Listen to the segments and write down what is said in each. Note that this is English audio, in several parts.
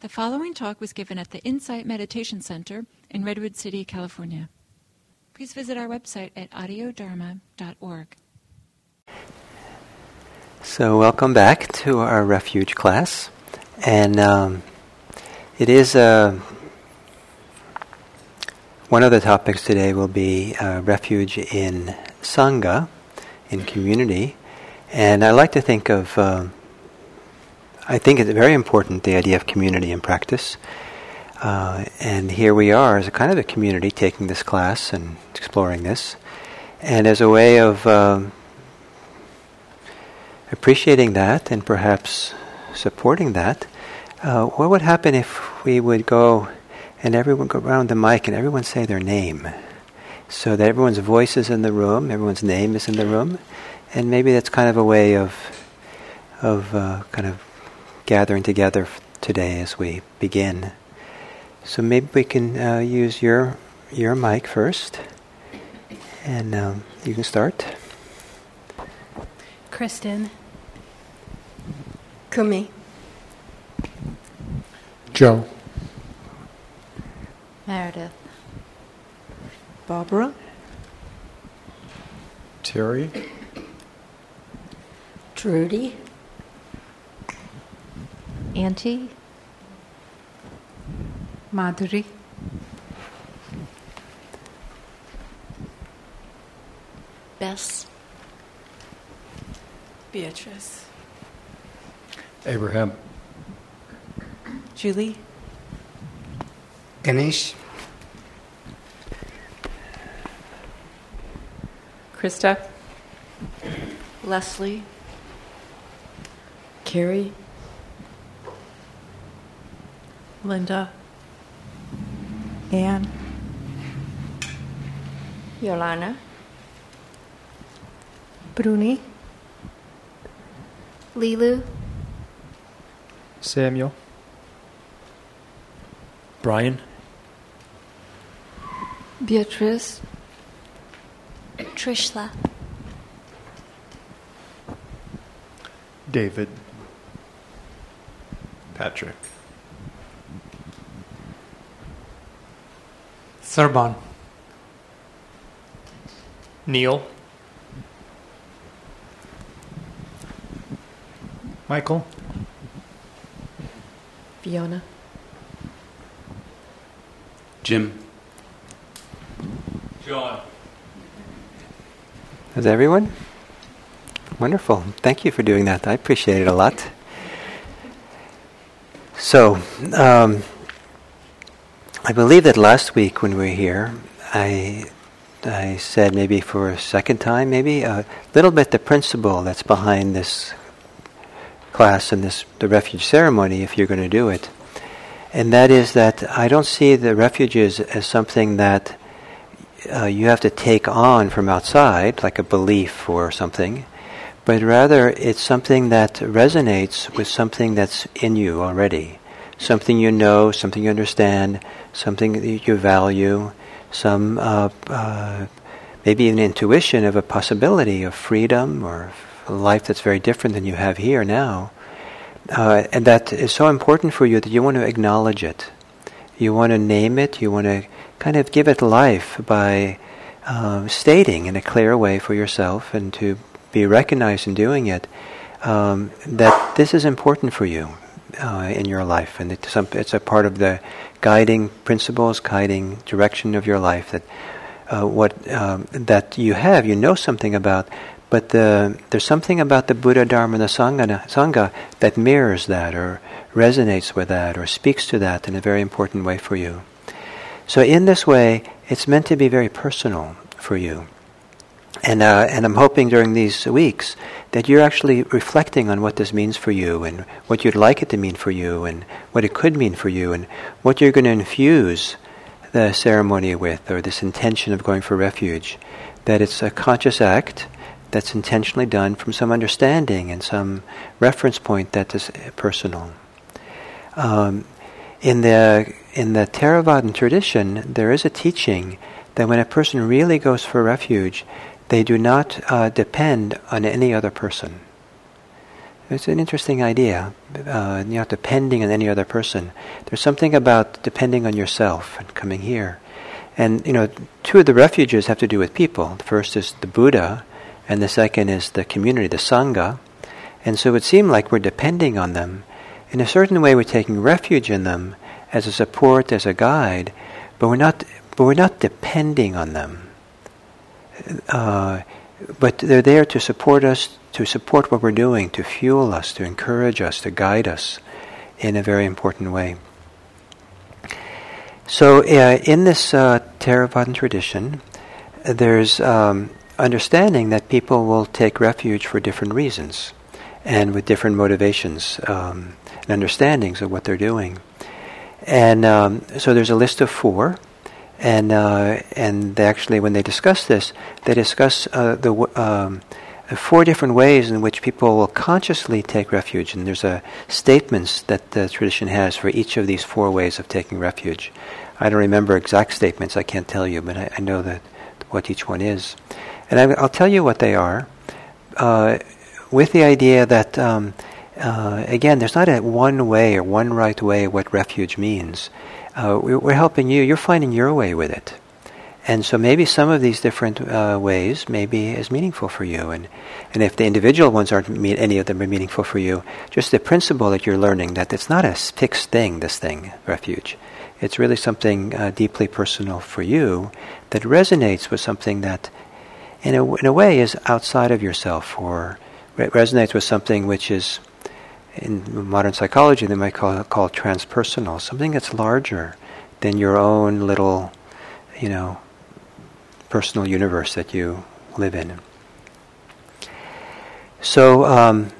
The following talk was given at the Insight Meditation Center in Redwood City, California. Please visit our website at audiodharma.org. So, welcome back to our refuge class. And um, it is uh, one of the topics today will be uh, refuge in Sangha, in community. And I like to think of. Uh, I think it's very important the idea of community in practice. Uh, and here we are as a kind of a community taking this class and exploring this. And as a way of um, appreciating that and perhaps supporting that, uh, what would happen if we would go and everyone go around the mic and everyone say their name? So that everyone's voice is in the room, everyone's name is in the room, and maybe that's kind of a way of of uh, kind of gathering together today as we begin. So maybe we can uh, use your your mic first, and um, you can start. Kristen. Kumi. Joe. Meredith. Barbara. Terry. Trudy. Auntie. Madhuri. Bess. Beatrice. Abraham. Julie. Ganesh. Krista. Leslie. Carrie. Linda. Anne. Yolana. Bruni. Lilu. Samuel. Brian. Beatrice. Trishla. David. Patrick. Sarban. Neil. Michael. Fiona. Jim. John. Is everyone? Wonderful. Thank you for doing that. I appreciate it a lot. So, um, I believe that last week when we were here, I I said maybe for a second time, maybe a little bit the principle that's behind this class and this the refuge ceremony, if you're going to do it, and that is that I don't see the refuges as something that uh, you have to take on from outside, like a belief or something, but rather it's something that resonates with something that's in you already, something you know, something you understand, something that you value, some uh, uh, maybe an intuition of a possibility of freedom or a life that's very different than you have here now. Uh, and that is so important for you that you want to acknowledge it. You want to name it, you want to kind of give it life by uh, stating in a clear way for yourself and to be recognized in doing it um, that this is important for you uh, in your life, and it's, some, it's, a part of the guiding principles, guiding direction of your life that uh, what um, that you have, you know something about, but the, there's something about the Buddha, Dharma, and the Sangha, Sangha that mirrors that, or resonates with that, or speaks to that in a very important way for you. So in this way, it's meant to be very personal for you. And, uh, and I'm hoping during these weeks that you're actually reflecting on what this means for you and what you'd like it to mean for you and what it could mean for you and what you're going to infuse the ceremony with or this intention of going for refuge. That it's a conscious act that's intentionally done from some understanding and some reference point that is personal. Um, in the in the Theravadan tradition, there is a teaching that when a person really goes for refuge, they do not uh, depend on any other person. It's an interesting idea. Uh, not depending on any other person. There's something about depending on yourself and coming here. And, you know, two of the refuges have to do with people. The first is the Buddha, and the second is the community, the Sangha. And so it would seem like we're depending on them. In a certain way, we're taking refuge in them as a support, as a guide, but we're not, but we're not depending on them. Uh, but they're there to support us, to support what we're doing, to fuel us, to encourage us, to guide us in a very important way. So, uh, in this uh, Theravadan tradition, there's um, understanding that people will take refuge for different reasons and with different motivations um, and understandings of what they're doing. And um, so there's a list of four, and uh, and they actually, when they discuss this, they discuss uh, the um, four different ways in which people will consciously take refuge. And there's a statements that the tradition has for each of these four ways of taking refuge. I don't remember exact statements; I can't tell you, but I, I know that what each one is. And I, will tell you what they are, uh, with the idea that. Um, uh, again, there's not a one way or one right way what refuge means. Uh, we're helping you. You're finding your way with it. And so maybe some of these different uh, ways maybe is meaningful for you. And, and if the individual ones aren't, any of them are meaningful for you, just the principle that you're learning that it's not a fixed thing, this thing, refuge. It's really something uh, deeply personal for you that resonates with something that, in a, in a way, is outside of yourself or re- resonates with something which is in modern psychology they might call call transpersonal, something that's larger than your own little, you know, personal universe that you live in. So um,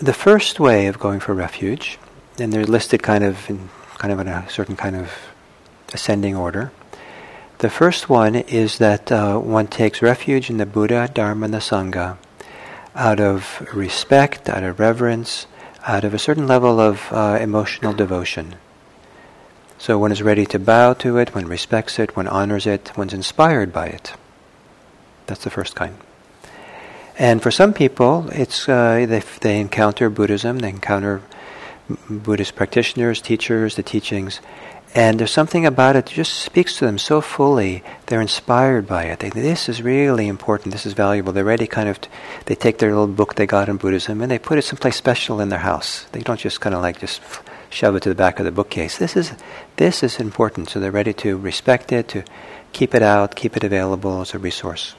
the first way of going for refuge, and they're listed kind of in kind of in a certain kind of ascending order. The first one is that uh, one takes refuge in the Buddha, Dharma, and the Sangha out of respect, out of reverence, out of a certain level of uh, emotional devotion. So one is ready to bow to it, one respects it, one honors it, one's inspired by it. That's the first kind. And for some people, it's uh, they, they encounter Buddhism, they encounter Buddhist practitioners, teachers, the teachings, and there's something about it that just speaks to them so fully. They're inspired by it. They, this is really important. This is valuable. They're ready kind of, t- they take their little book they got in Buddhism and they put it someplace special in their house. They don't just kind of like just shove it to the back of the bookcase. This is, this is important. So they're ready to respect it, to keep it out, keep it available as a resource.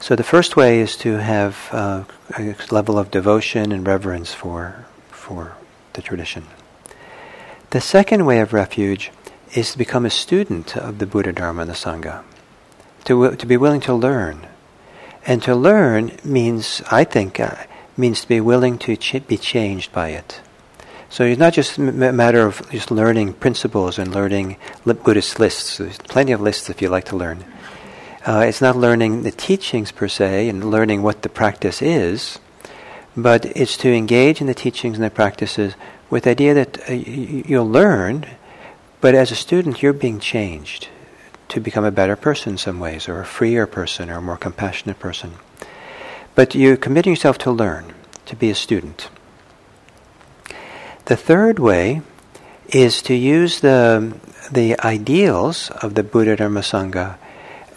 So the first way is to have uh, a level of devotion and reverence for, for the tradition. The second way of refuge is to become a student of the Buddha, Dharma, and the Sangha. To, to be willing to learn. And to learn means, I think, uh, means to be willing to ch- be changed by it. So it's not just a matter of just learning principles and learning Buddhist lists. There's plenty of lists if you like to learn. Uh, it's not learning the teachings per se and learning what the practice is, but it's to engage in the teachings and the practices with the idea that uh, you'll learn, but as a student, you're being changed to become a better person in some ways, or a freer person, or a more compassionate person. But you're committing yourself to learn, to be a student. The third way is to use the, the ideals of the Buddha Dharma Sangha,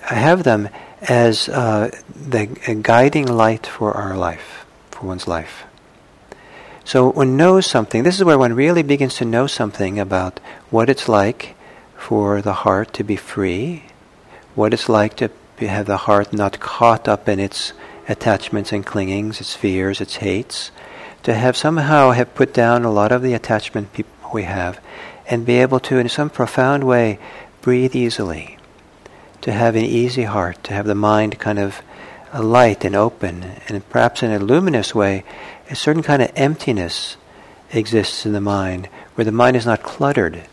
I have them as uh, the guiding light for our life, for one's life. So one knows something. This is where one really begins to know something about what it's like for the heart to be free, what it's like to have the heart not caught up in its attachments and clingings, its fears, its hates, to have somehow have put down a lot of the attachment we have, and be able to, in some profound way, breathe easily, to have an easy heart, to have the mind kind of uh, light and open, and perhaps in a luminous way, a certain kind of emptiness exists in the mind, where the mind is not cluttered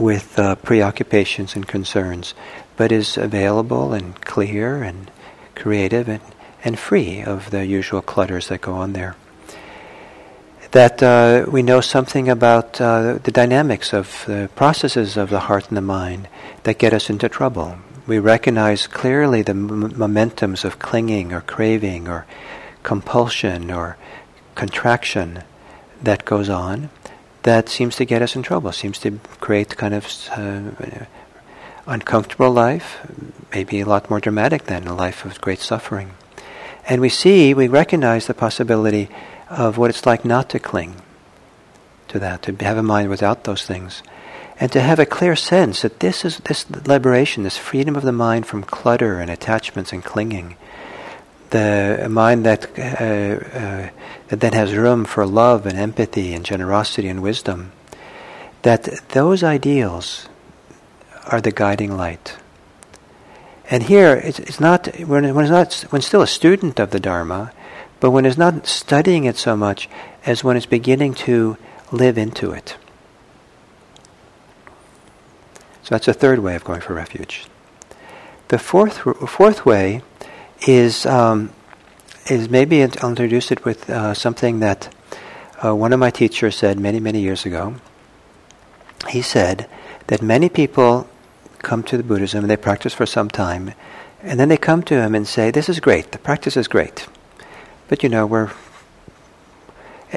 with uh, preoccupations and concerns, but is available and clear and creative and, and free of the usual clutters that go on there. That uh, we know something about uh, the dynamics of the processes of the heart and the mind that get us into trouble. We recognize clearly the m- momentums of clinging or craving or compulsion or contraction that goes on that seems to get us in trouble, seems to create kind of uh, uncomfortable life, maybe a lot more dramatic than a life of great suffering. And we see, we recognize the possibility of what it's like not to cling to that, to have a mind without those things, and to have a clear sense that this is this liberation, this freedom of the mind from clutter and attachments and clinging, the mind that uh, uh, that then has room for love and empathy and generosity and wisdom, that those ideals are the guiding light. And here, it's, it's not when, it's not when still a student of the Dharma, but when it's not studying it so much as when it's beginning to live into it. So that's a third way of going for refuge. The fourth fourth way is um, is maybe I'll introduce it with uh, something that uh, one of my teachers said many many years ago. He said that many people come to the Buddhism and they practice for some time, and then they come to him and say, "This is great. The practice is great, but you know we're."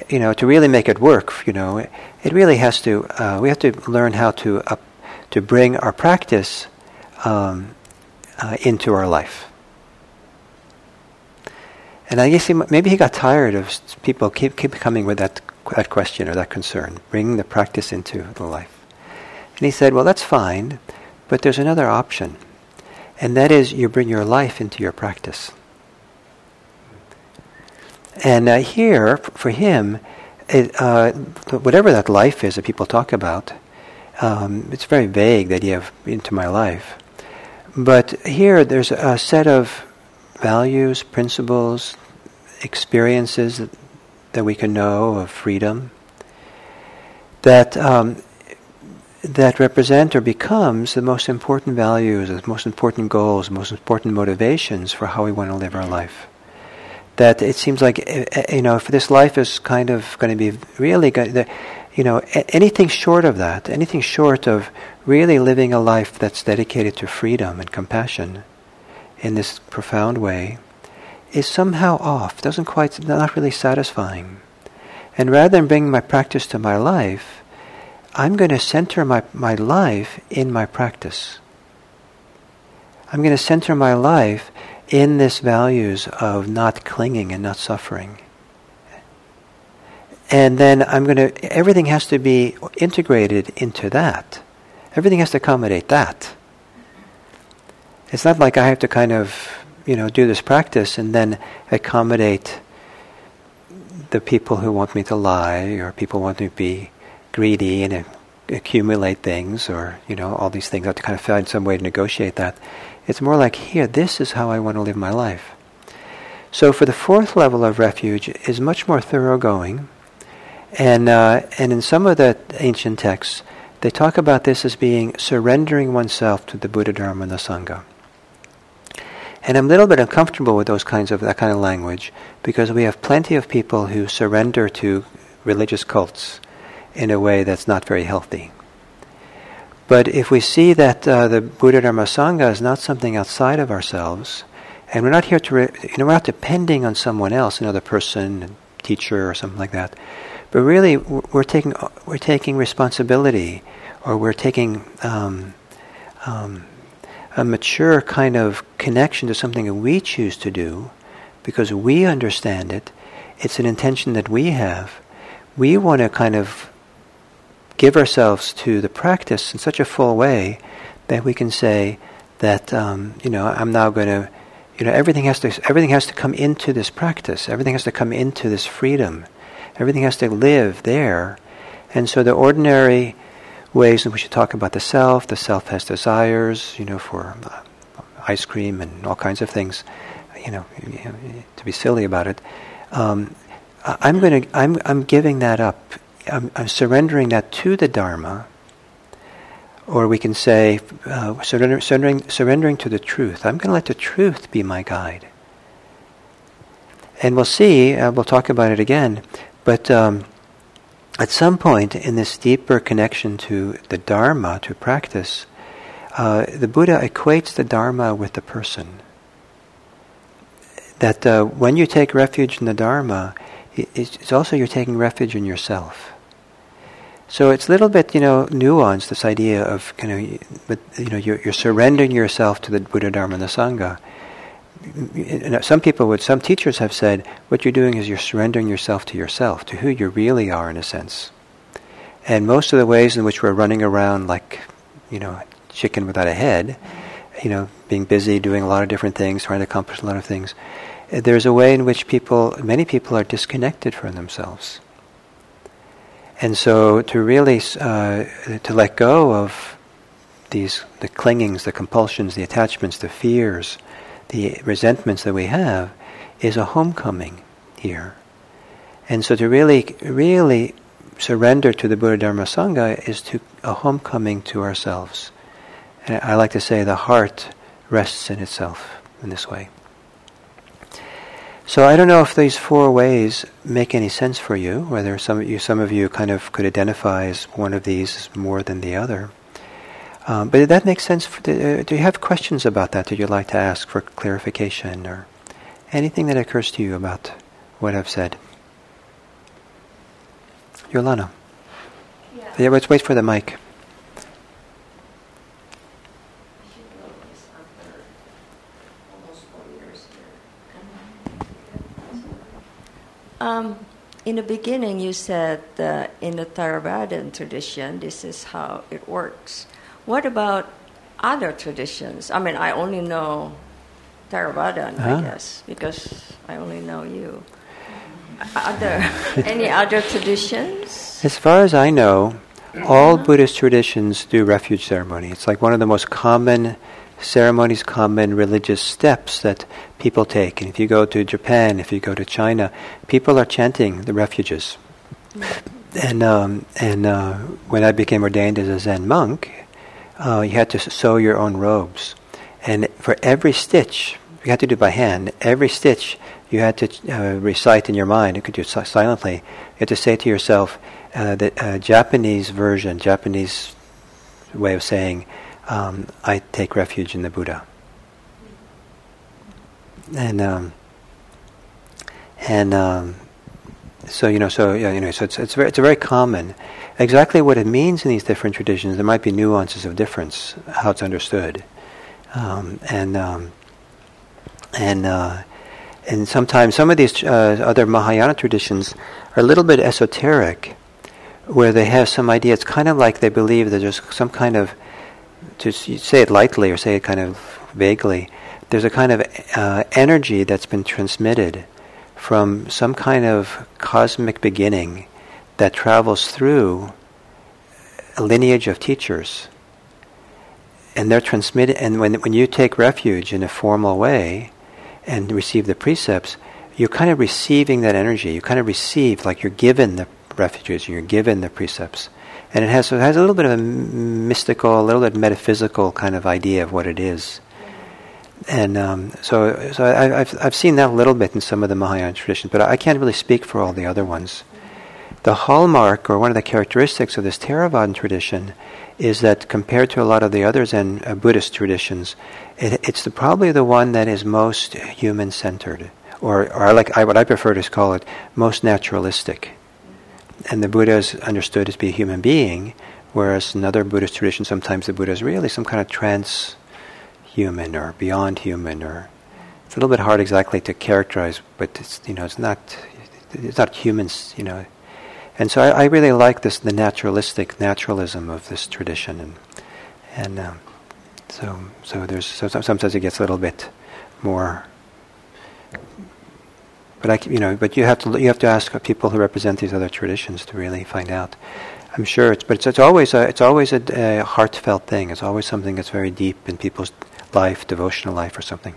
You know, to really make it work, you know, it, really has to. Uh, we have to learn how to to bring our practice um, uh, into our life. And I guess he, maybe he got tired of people keep keep coming with that that question or that concern, bringing the practice into the life. And he said, "Well, that's fine, but there's another option, and that is you bring your life into your practice. And uh, here, for him, it, uh, whatever that life is that people talk about, um, it's very vague that you have into my life. But here, there's a set of values, principles, experiences that, that we can know of freedom that um, that represent or becomes the most important values, the most important goals, the most important motivations for how we want to live our life. That it seems like eh, eh, you know, if this life is kind of going to be really good, you know, anything short of that, anything short of really living a life that's dedicated to freedom and compassion in this profound way, is somehow off. Doesn't quite, not really satisfying. And rather than bringing my practice to my life, I'm going to center my, my life in my practice. I'm going to center my life in this values of not clinging and not suffering. And then I'm going to, everything has to be integrated into that. Everything has to accommodate that. It's not like I have to kind of, you know, do this practice and then accommodate the people who want me to lie or people want me to be greedy and accumulate things or you know all these things. I have to kind of find some way to negotiate that. It's more like here. This is how I want to live my life. So for the fourth level of refuge is much more thoroughgoing, and uh, and in some of the ancient texts they talk about this as being surrendering oneself to the Buddha Dharma and the Sangha. And I'm a little bit uncomfortable with those kinds of that kind of language because we have plenty of people who surrender to religious cults in a way that's not very healthy. But if we see that uh, the Buddha Dharma Sangha is not something outside of ourselves, and we're not here to, re- you know, we're not depending on someone else, another person, teacher, or something like that, but really we're taking we're taking responsibility, or we're taking um, um, a mature kind of connection to something that we choose to do, because we understand it. It's an intention that we have. We want to kind of give ourselves to the practice in such a full way that we can say that um, you know I'm now going to you know everything has to everything has to come into this practice everything has to come into this freedom everything has to live there and so the ordinary ways in which you talk about the self. The self has desires you know for uh, ice cream and all kinds of things you know to be silly about it. Um, I'm going to I'm I'm giving that up. I'm, I'm surrendering that to the Dharma, or we can say uh, surrender, surrendering, surrendering to the truth. I'm going to let the truth be my guide. And we'll see, uh, we'll talk about it again, but um, at some point in this deeper connection to the Dharma, to practice, uh, the Buddha equates the Dharma with the person. that uh, when you take refuge in the Dharma, it's also you're taking refuge in yourself. So it's a little bit, you know, nuanced. This idea of, you know, you know, you're, you're surrendering yourself to the Buddha, Dharma, and the Sangha. Some people would, some teachers have said, what you're doing is you're surrendering yourself to yourself, to who you really are, in a sense. And most of the ways in which we're running around like, you know, chicken without a head, you know, being busy, doing a lot of different things, trying to accomplish a lot of things, uh, there's a way in which people, many people are disconnected from themselves. And so to really, uh, to let go of these, the clingings, the compulsions, the attachments, the fears, the resentments that we have, is a homecoming here. And so to really, really surrender to the Buddha Dharma Sangha is to a homecoming to ourselves. And I like to say the heart rests in itself in this way. So I don't know if these four ways make any sense for you, whether some of you, some of you kind of could identify as one of these more than the other. Um, but did that make sense? For the, uh, do you have questions about that that you'd like to ask for clarification or anything that occurs to you about what I've said? Yolana. Yeah, let's wait for the mic. Um, in the beginning, you said uh, in the Theravadan tradition, this is how it works. What about other traditions? I mean, I only know Theravada, Ah. I guess, because I only know you. Other any other traditions? As far as I know, all Buddhist traditions do refuge ceremony. It's like one of the most common ceremonies, common religious steps that people take. And if you go to Japan, if you go to China, people are chanting the refuges. And um, and uh, when I became ordained as a Zen monk, uh, you had to sew your own robes, and for every stitch, you had to do it by hand. Every stitch you had to uh, recite in your mind. You could do it silently. You had to say to yourself uh, the uh, Japanese version, Japanese way of saying, um, "I take refuge in the Buddha." And um, and um, so you know, so yeah, you know, so it's it's very, it's very common. Exactly what it means in these different traditions, there might be nuances of difference how it's understood, um, and um, and uh, and sometimes some of these uh, other Mahayana traditions are a little bit esoteric, where they have some idea. It's kind of like they believe that there's some kind of to say it lightly or say it kind of vaguely. There's a kind of uh, energy that's been transmitted from some kind of cosmic beginning that travels through a lineage of teachers. And they're transmitted, and when, when you take refuge in a formal way and receive the precepts, you're kind of receiving that energy. You kind of receive, like you're given the refuges, and you're given the precepts. And it has, it has a little bit of a mystical, a little bit metaphysical kind of idea of what it is. And um, so, so I, I've, I've seen that a little bit in some of the Mahayana traditions, but I can't really speak for all the other ones. The hallmark, or one of the characteristics of this Theravadan tradition, is that compared to a lot of the others and uh, Buddhist traditions, it, it's the, probably the one that is most human-centered, or, or I like I, what I prefer to call it, most naturalistic. And the Buddha is understood as being a human being, whereas in other Buddhist traditions, sometimes the Buddha is really some kind of trans-human or beyond human, or it's a little bit hard exactly to characterize, but it's you know it's not it's not humans, you know. And so I, I really like this the naturalistic naturalism of this tradition, and and um, so so there's so sometimes it gets a little bit more. But I, you know, but you have to you have to ask people who represent these other traditions to really find out. I'm sure it's, but it's, it's always a, it's always a, a heartfelt thing. It's always something that's very deep in people's life, devotional life, or something.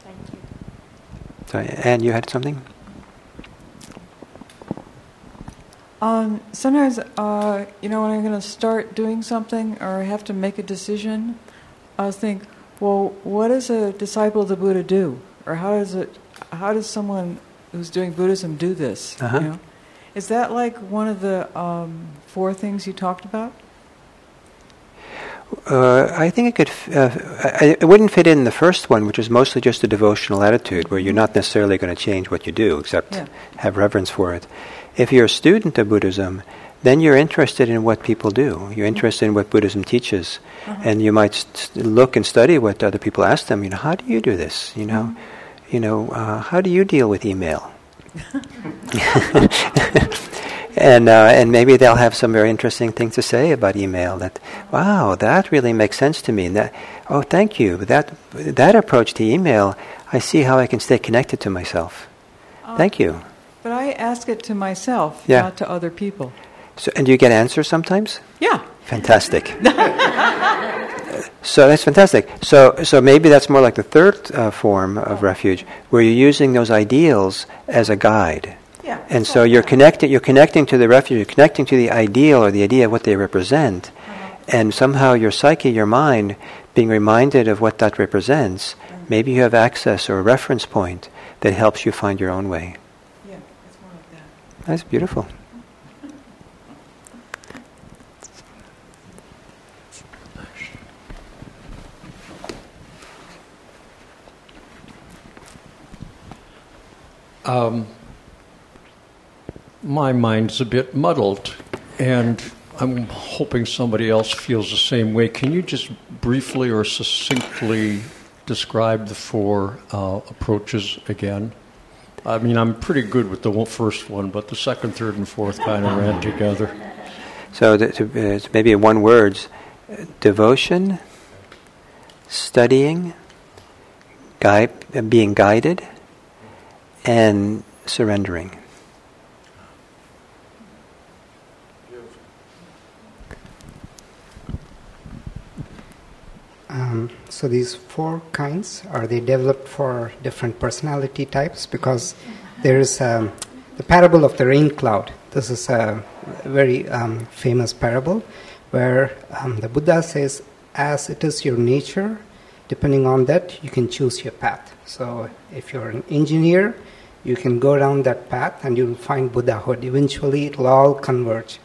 Thank you. So, Anne, you had something? Um, sometimes, uh, you know, when I'm going to start doing something or I have to make a decision, I think, well, what does a disciple of the Buddha do, or how does it, how does someone who's doing Buddhism do this? Uh-huh. You know? Is that like one of the um, four things you talked about? Uh, I think it could. Uh, it wouldn't fit in the first one, which is mostly just a devotional attitude, where you're not necessarily going to change what you do, except Yeah. have reverence for it. If you're a student of Buddhism, then you're interested in what people do. You're interested in what Buddhism teaches, and you might st- look and study what other people ask them. You know, how do you do this? You know, you know, uh, how do you deal with email? and uh, and maybe they'll have some very interesting things to say about email. That wow, that really makes sense to me. And that oh, thank you. That that approach to email, I see how I can stay connected to myself. Thank you. But I ask it to myself, Yeah. not to other people. So, and do you get answers sometimes? Yeah. Fantastic. so that's fantastic. So, so maybe that's more like the third uh, form of refuge, where you're using those ideals as a guide. Yeah. And so you're connecting, you're connecting to the refuge, you're connecting to the ideal or the idea of what they represent, and somehow your psyche, your mind, being reminded of what that represents, maybe you have access or a reference point that helps you find your own way. Yeah, it's more like that. That's beautiful. Um, my mind's a bit muddled, and I'm hoping somebody else feels the same way. Can you just briefly or succinctly describe the four uh, approaches again? I mean, I'm pretty good with the first one, but the second, third, and fourth kind of ran together. So th- to, uh, maybe in one words, uh, devotion, studying, guide, being guided, and surrendering. Um, so these four kinds are they developed for different personality types because there is um, the parable of the rain cloud. This is a very um, famous parable where um, the Buddha says, as it is your nature, depending on that, you can choose your path. So if you're an engineer, you can go down that path and you'll find Buddhahood. Eventually, it'll all converge.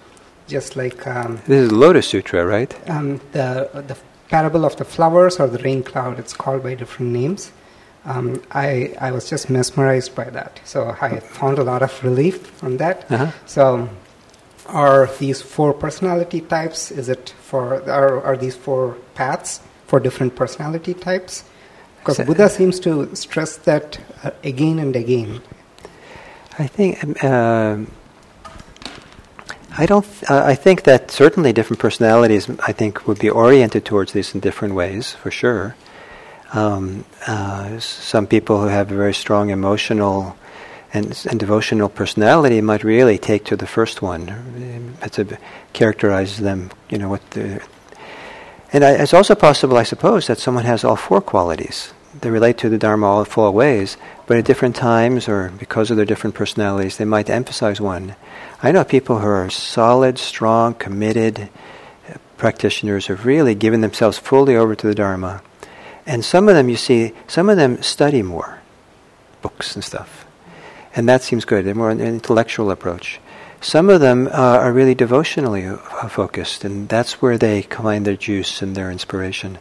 Just like um, This is Lotus Sutra, right? um, the the parable of the flowers or the rain cloud. It's called by different names. Um, I I was just mesmerized by that, so I found a lot of relief from that. Uh-huh. So, are these four personality types? Is it for are are these four paths for different personality types? Because So- Buddha seems to stress that uh, again and again. I think um, um, I don't. Uh, I think that certainly different personalities. I think would be oriented towards this in different ways, for sure. Um, uh, some people who have a very strong emotional and, and devotional personality might really take to the first one. That's a, characterizes them. You know what the. And I, it's also possible, I suppose, that someone has all four qualities. They relate to the Dharma all four ways, but at different times or because of their different personalities, they might emphasize one. I know people who are solid, strong, committed practitioners who've really given themselves fully over to the Dharma. And some of them, you see, some of them study more books and stuff. And that seems good. They're more an intellectual approach. Some of them uh, are really devotionally focused, and that's where they find their juice and their inspiration.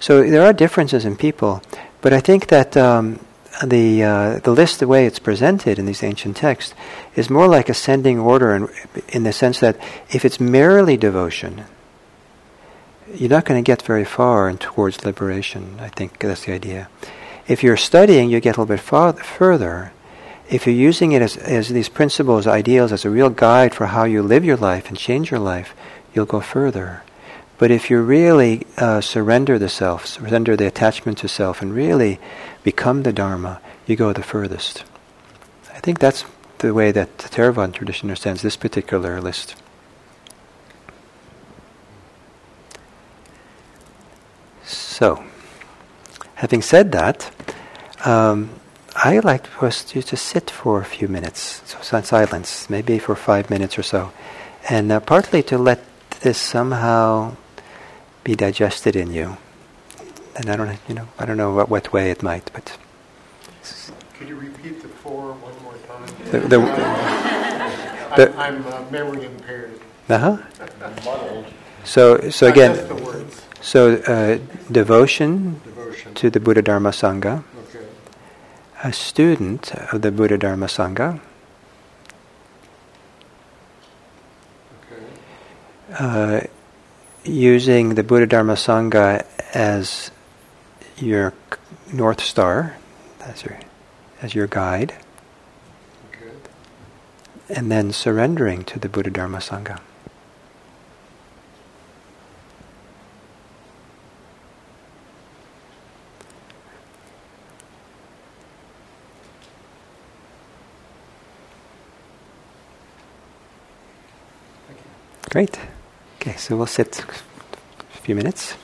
So there are differences in people, but I think that um, the uh, the list, the way it's presented in these ancient texts, is more like ascending order, in, in the sense that if it's merely devotion, you're not going to get very far in towards liberation. I think that's the idea. If you're studying, you get a little bit far, further. If you're using it as, as these principles, ideals, as a real guide for how you live your life and change your life, you'll go further. But if you really uh, surrender the self, surrender the attachment to self, and really become the Dharma, you go the furthest. I think that's the way that the Theravada tradition understands this particular list. So, having said that, um, I like for us to just sit for a few minutes, so in silence, maybe for five minutes or so, and uh, partly to let this somehow be digested in you. And I don't, you know, I don't know what, what way it might, but Could you repeat the four one more time? the, the, the I'm, I'm uh, memory impaired. uh-huh. So, so again, just the words. So, uh, devotion Devotion. to the Buddha Dharma Sangha, Okay. a student of the Buddha Dharma Sangha, Okay. uh, using the Buddha Dharma Sangha as your North Star, as your, as your guide, Okay. and then surrendering to the Buddha Dharma Sangha. Great. Okay, so we'll sit a few minutes.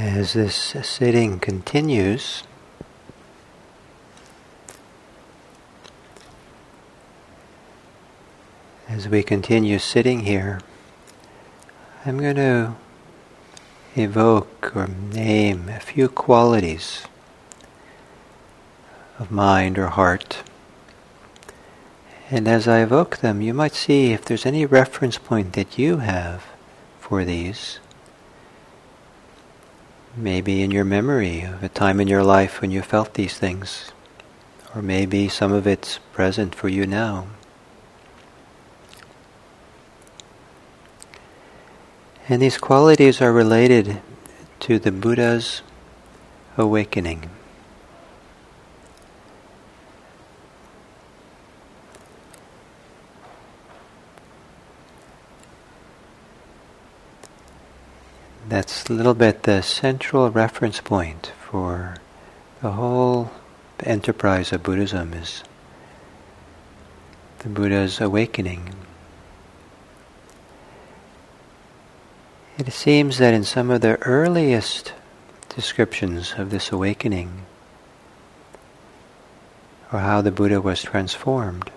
As this sitting continues, as we continue sitting here, I'm going to evoke or name a few qualities of mind or heart. And as I evoke them, you might see if there's any reference point that you have for these. Maybe in your memory of a time in your life when you felt these things, or maybe some of it's present for you now. And these qualities are related to the Buddha's awakening. That's a little bit the central reference point for the whole enterprise of Buddhism is the Buddha's awakening. It seems that in some of the earliest descriptions of this awakening, or how the Buddha was transformed,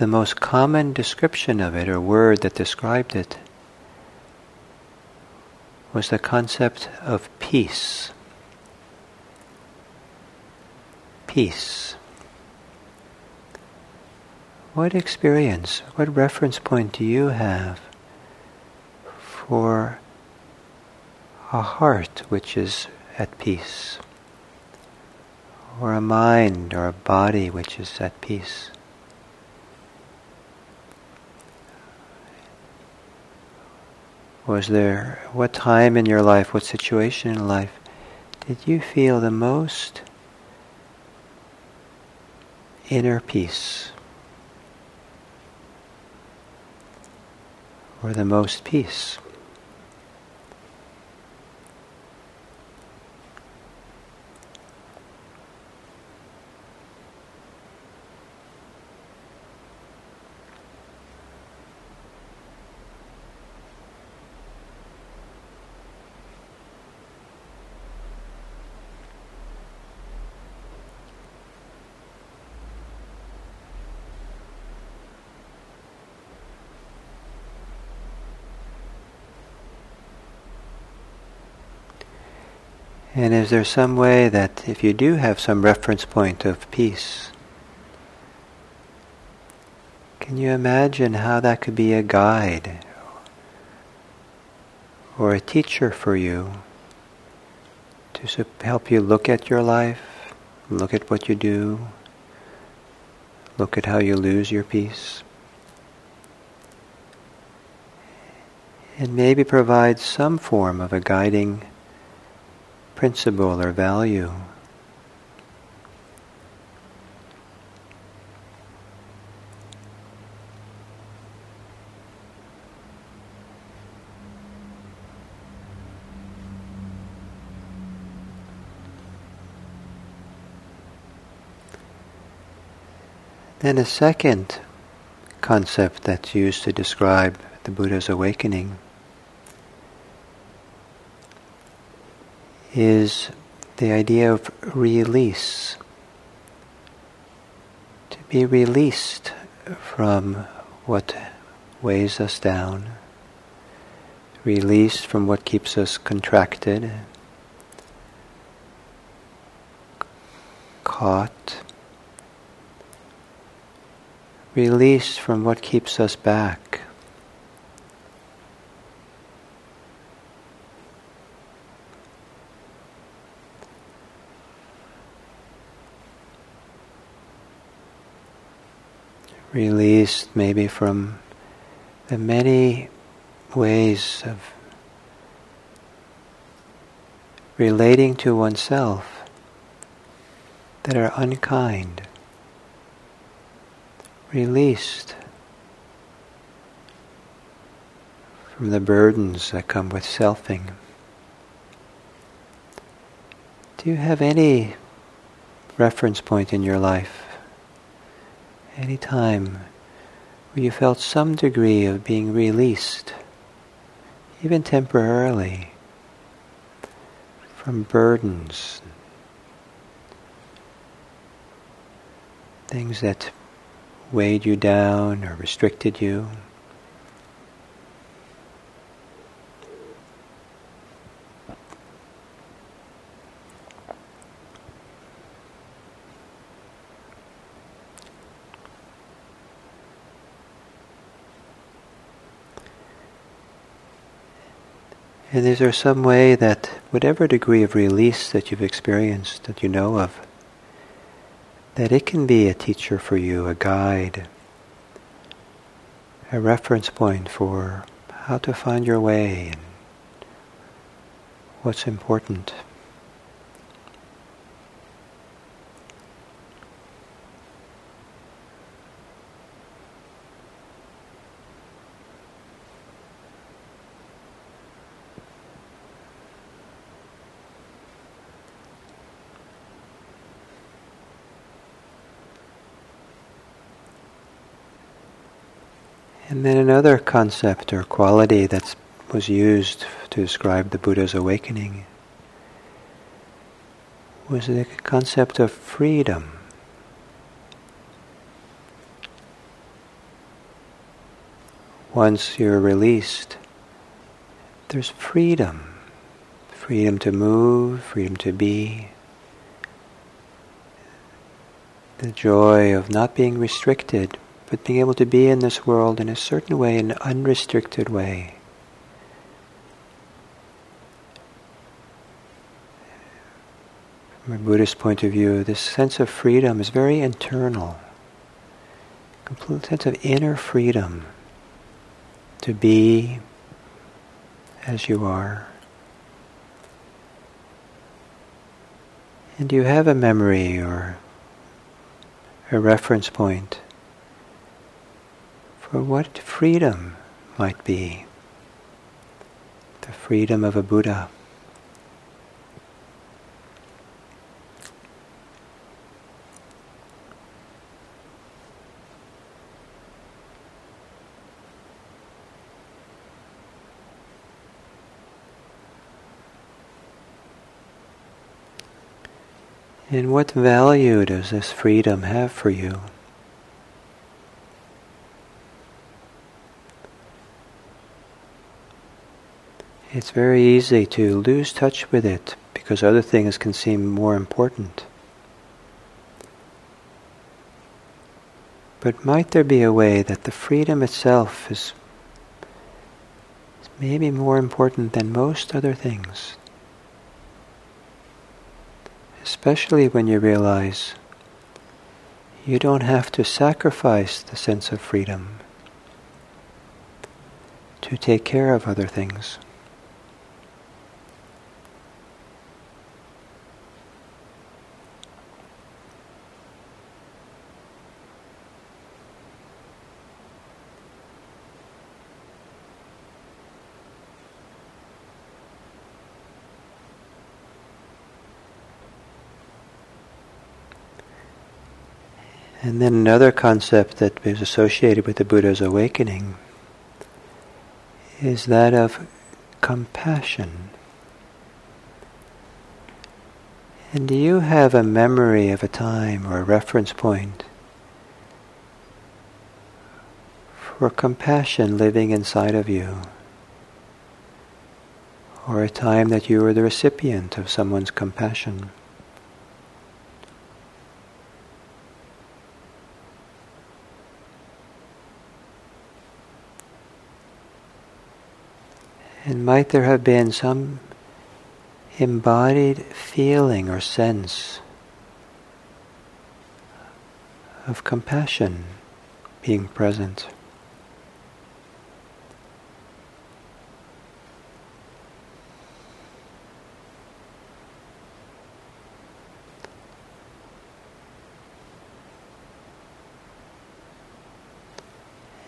the most common description of it, or word that described it, was the concept of peace. Peace. What experience, what reference point do you have for a heart which is at peace? Or a mind or a body which is at peace? Was there, what time in your life, what situation in life did you feel the most inner peace? Or the most peace? And is there some way that if you do have some reference point of peace, can you imagine how that could be a guide or a teacher for you to help you look at your life, look at what you do, look at how you lose your peace? And maybe provide some form of a guiding principle or value. Then a second concept that's used to describe the Buddha's awakening is the idea of release. To be released from what weighs us down, released from what keeps us contracted, caught, released from what keeps us back. Released maybe from the many ways of relating to oneself that are unkind, released from the burdens that come with selfing. Do you have any reference point in your life any time where you felt some degree of being released even temporarily, from burdens, things that weighed you down or restricted you. And is there some way that whatever degree of release that you've experienced, that you know of, that it can be a teacher for you, a guide, a reference point for how to find your way and what's important. And then another concept or quality that was used to describe the Buddha's awakening was the concept of freedom. Once you're released, there's freedom. Freedom to move, freedom to be. The joy of not being restricted but being able to be in this world in a certain way, an unrestricted way. From a Buddhist point of view, this sense of freedom is very internal. Complete sense of inner freedom to be as you are. And you have a memory or a reference point for what freedom might be. The freedom of a Buddha. And what value does this freedom have for you? It's very easy to lose touch with it because other things can seem more important. But might there be a way that the freedom itself is maybe more important than most other things? Especially when you realize you don't have to sacrifice the sense of freedom to take care of other things. And then another concept that is associated with the Buddha's awakening is that of compassion. And do you have a memory of a time or a reference point for compassion living inside of you? Or a time that you were the recipient of someone's compassion? And might there have been some embodied feeling or sense of compassion being present?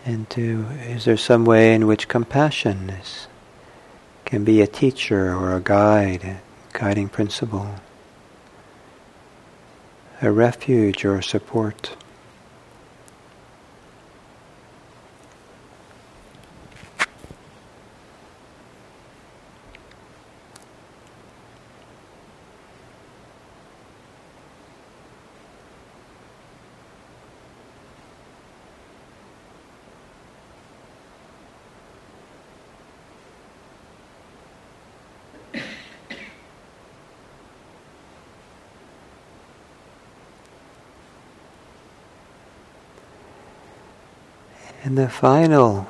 And to, is there some way in which compassion is can be a teacher or a guide, a guiding principle, a refuge or a support. And the final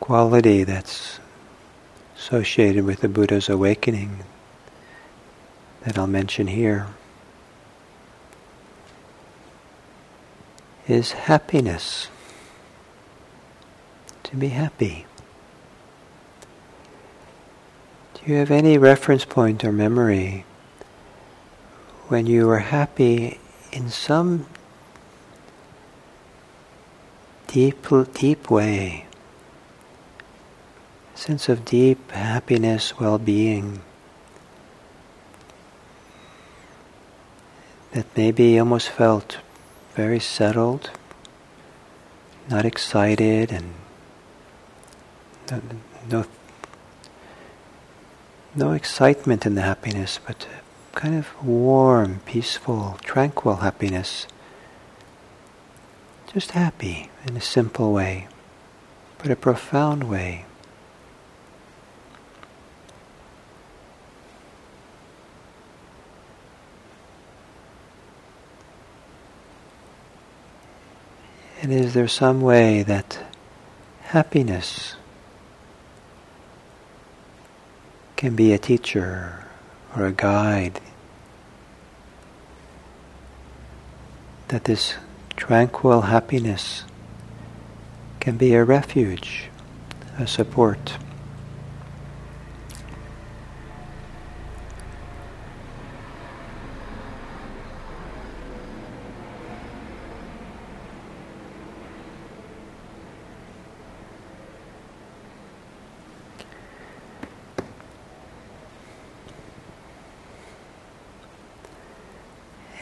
quality that's associated with the Buddha's awakening that I'll mention here is happiness. To be happy. Do you have any reference point or memory when you were happy in some deep, deep way? Sense of deep happiness, well-being. That maybe almost felt very settled, not excited, and no, no no excitement in the happiness, but kind of warm, peaceful, tranquil happiness. Just happy in a simple way, but a profound way. And is there some way that happiness can be a teacher or a guide. That this tranquil happiness can be a refuge, a support.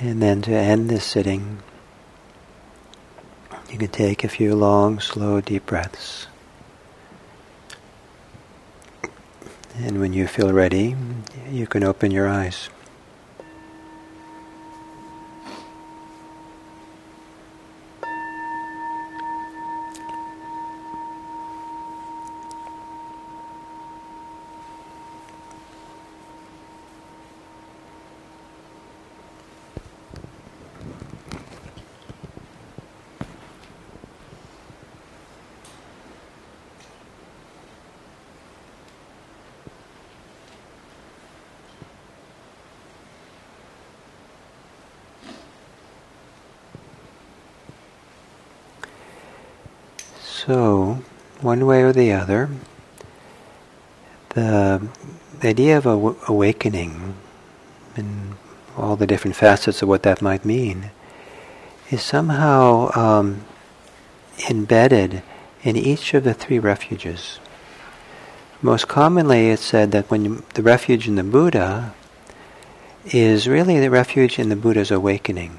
And then to end this sitting, you can take a few long, slow, deep breaths. And when you feel ready, you can open your eyes. So, one way or the other, the, idea of awakening and all the different facets of what that might mean is somehow um, embedded in each of the three refuges. Most commonly, it's said that when you, the refuge in the Buddha is really the refuge in the Buddha's awakening.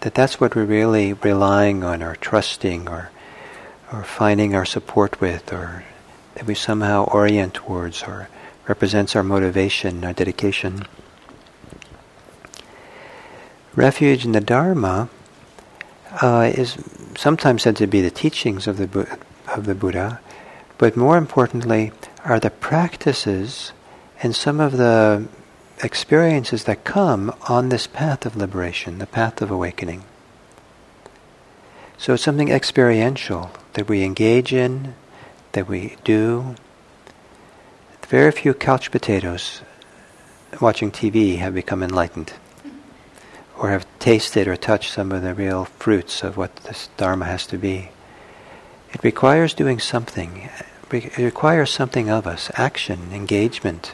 That that's what we're really relying on or trusting or or finding our support with, or that we somehow orient towards, or represents our motivation, our dedication. Refuge in the Dharma uh, is sometimes said to be the teachings of the of the Buddha, but more importantly are the practices and some of the experiences that come on this path of liberation, the path of awakening. So it's something experiential that we engage in, that we do. Very few couch potatoes watching TV have become enlightened or have tasted or touched some of the real fruits of what this Dharma has to be. It requires doing something. It requires something of us action, engagement.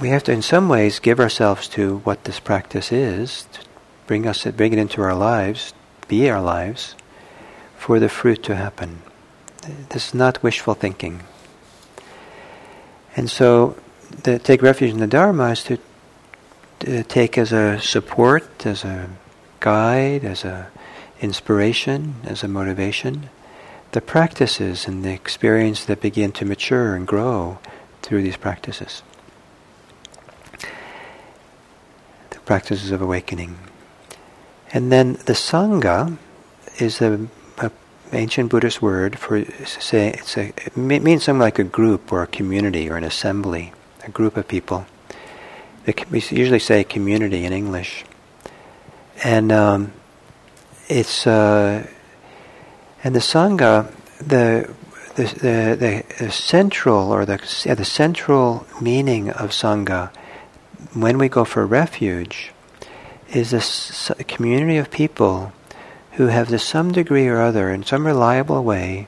We have to, in some ways, give ourselves to what this practice is, to bring, us, bring it into our lives, be our lives for the fruit to happen. This is not wishful thinking. And so, to take refuge in the Dharma is to, to take as a support, as a guide, as a inspiration, as a motivation, the practices and the experience that begin to mature and grow through these practices. The practices of awakening. And then the Sangha is the ancient Buddhist word for say it's a, it means something like a group or a community or an assembly, a group of people. We usually say community in English, and um, it's uh, And the Sangha, the the, the, the central or the, yeah, the central meaning of Sangha when we go for refuge is a community of people who have to some degree or other, in some reliable way,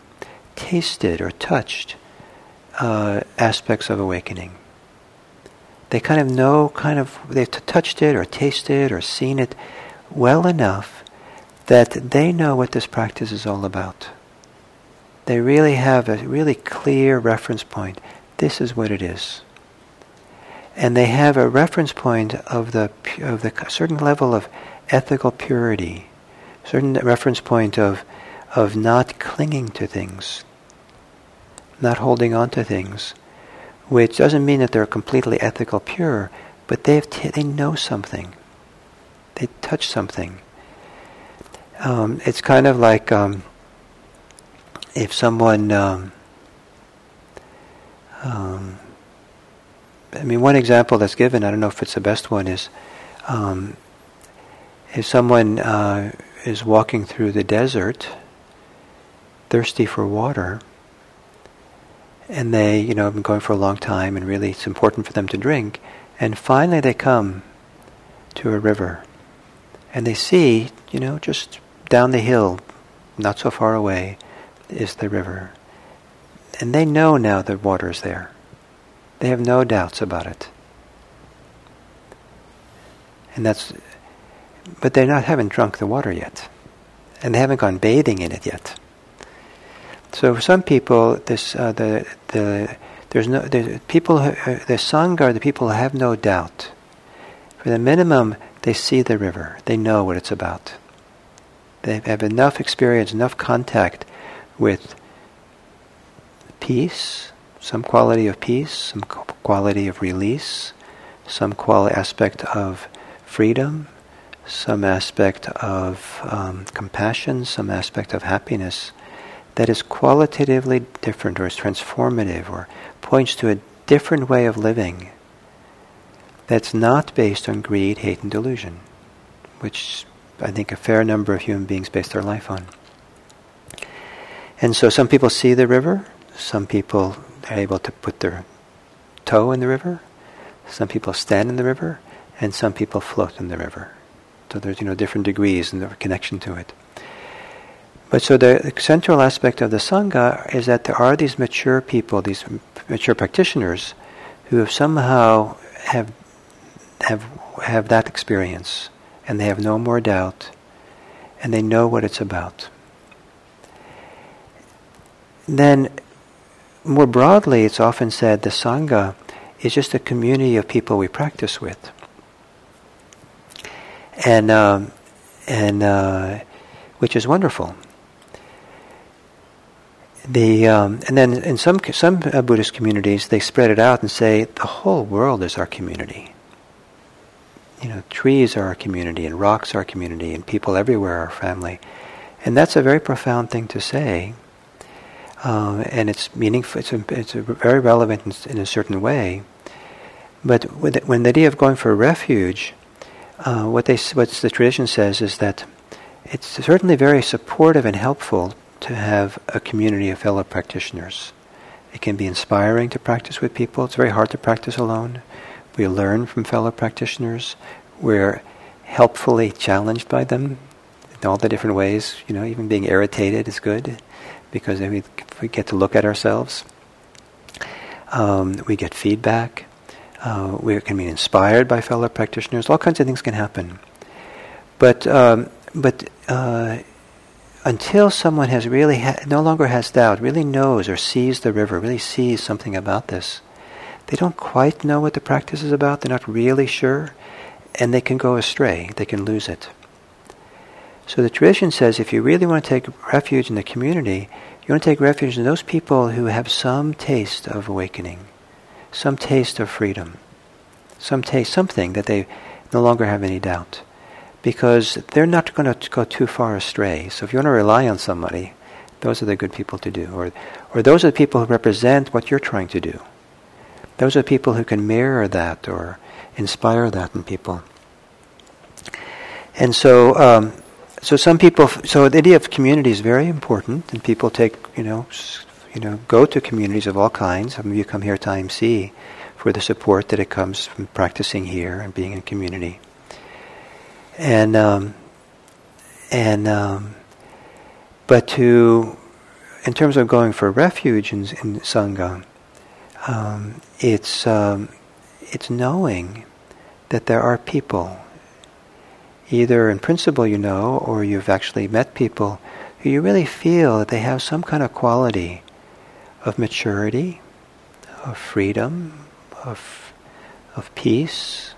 tasted or touched uh, aspects of awakening. They kind of know, kind of, they've touched it or tasted or seen it well enough that they know what this practice is all about. They really have a really clear reference point. This is what it is. And they have a reference point of the of the certain level of ethical purity, certain reference point of of not clinging to things, not holding on to things, which doesn't mean that they're completely ethical pure, but they t- they know something, they touch something. Um, it's kind of like um, if someone, um, um, I mean, one example that's given, I don't know if it's the best one, is um, if someone uh, is walking through the desert, thirsty for water, and they, you know, have been going for a long time, and really it's important for them to drink, and finally they come to a river, and they see, you know, just down the hill, not so far away, is the river. And they know now the water is there. They have no doubts about it. And that's, but they not haven't drunk the water yet, and they haven't gone bathing in it yet. So for some people, this uh, the the there's no the people uh, the sangha the people have no doubt. For the minimum, they see the river. They know what it's about. They have enough experience, enough contact with peace, some quality of peace, some quality of release, some quality aspect of freedom, some aspect of um, compassion, some aspect of happiness that is qualitatively different or is transformative or points to a different way of living that's not based on greed, hate, and delusion, which I think a fair number of human beings base their life on. And so some people see the river, some people are able to put their toe in the river, some people stand in the river, and some people float in the river. So there's you know different degrees and the connection to it. But so the central aspect of the sangha is that there are these mature people, these mature practitioners, who have somehow have have have that experience, and they have no more doubt, and they know what it's about then more broadly, it's often said the Sangha is just a community of people we practice with. And, um, and uh, which is wonderful. The, um, and then in some, some uh, Buddhist communities, they spread it out and say the whole world is our community. You know, trees are our community, and rocks are our community, and people everywhere are our family. And that's a very profound thing to say um, and it's meaningful. It's, a, it's a very relevant in, in, a certain way. But the, when the idea of going for refuge, uh, what they what the tradition says is that it's certainly very supportive and helpful to have a community of fellow practitioners. It can be inspiring to practice with people. It's very hard to practice alone. We learn from fellow practitioners. We're helpfully challenged by them in all the different ways. You know, even being irritated is good because we, we get to look at ourselves. Um, we get feedback. Uh, we can be inspired by fellow practitioners. All kinds of things can happen. But um, but uh, until someone has really ha- no longer has doubt, really knows or sees the river, really sees something about this, they don't quite know what the practice is about. They're not really sure, and they can go astray. They can lose it. So the tradition says if you really want to take refuge in the community, you want to take refuge in those people who have some taste of awakening, some taste of freedom, some taste, something that they no longer have any doubt. Because they're not going to go too far astray. So if you want to rely on somebody, those are the good people to do. Or, or those are the people who represent what you're trying to do. Those are people who can mirror that or inspire that in people. And so um, so some people, so the idea of community is very important, and people take, you know, you know, go to communities of all kinds. Some of you come here to IMC for the support that it comes from practicing here and being in community. And um, and um, but to, in terms of going for refuge in, in sangha, um, it's um, it's knowing that there are people. Either in principle you know, or you've actually met people who you really feel that they have some kind of quality of maturity, of freedom, of of peace,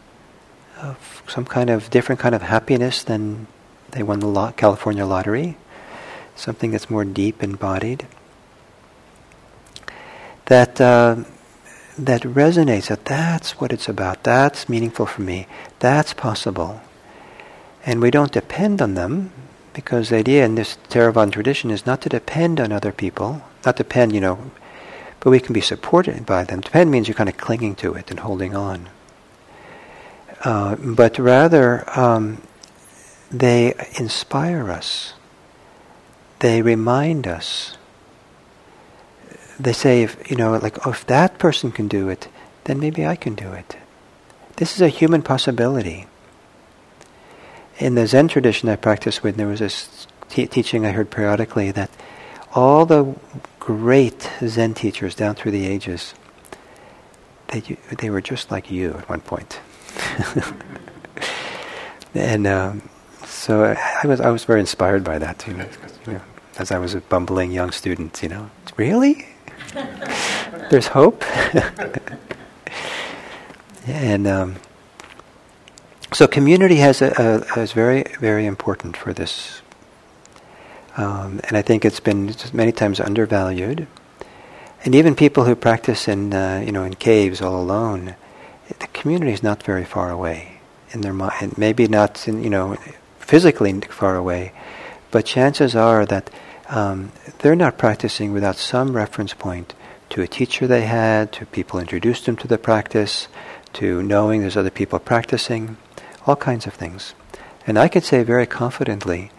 of some kind of different kind of happiness than they won the California lottery, something that's more deep embodied. That uh, that resonates. That that's what it's about. That's meaningful for me. That's possible. And we don't depend on them because the idea in this Theravada tradition is not to depend on other people, not depend, you know, but we can be supported by them. Depend means you're kind of clinging to it and holding on. Uh, but rather, um, they inspire us. They remind us. They say, if, you know, like, oh, if that person can do it, then maybe I can do it. This is a human possibility. In the Zen tradition I practiced with, there was this teaching I heard periodically that all the great Zen teachers down through the ages, they, they were just like you at one point. and um, so I was I was very inspired by that too, you know, as I was a bumbling young student. You know, really, there's hope. and um, so community has a, a, is very very important for this, um, and I think it's been many times undervalued. And even people who practice in uh, you know in caves all alone, the community is not very far away in their mind. Maybe not in you know physically far away, but chances are that um, they're not practicing without some reference point to a teacher they had, to people introduced them to the practice, to knowing there's other people practicing, all kinds of things. And I can say very confidently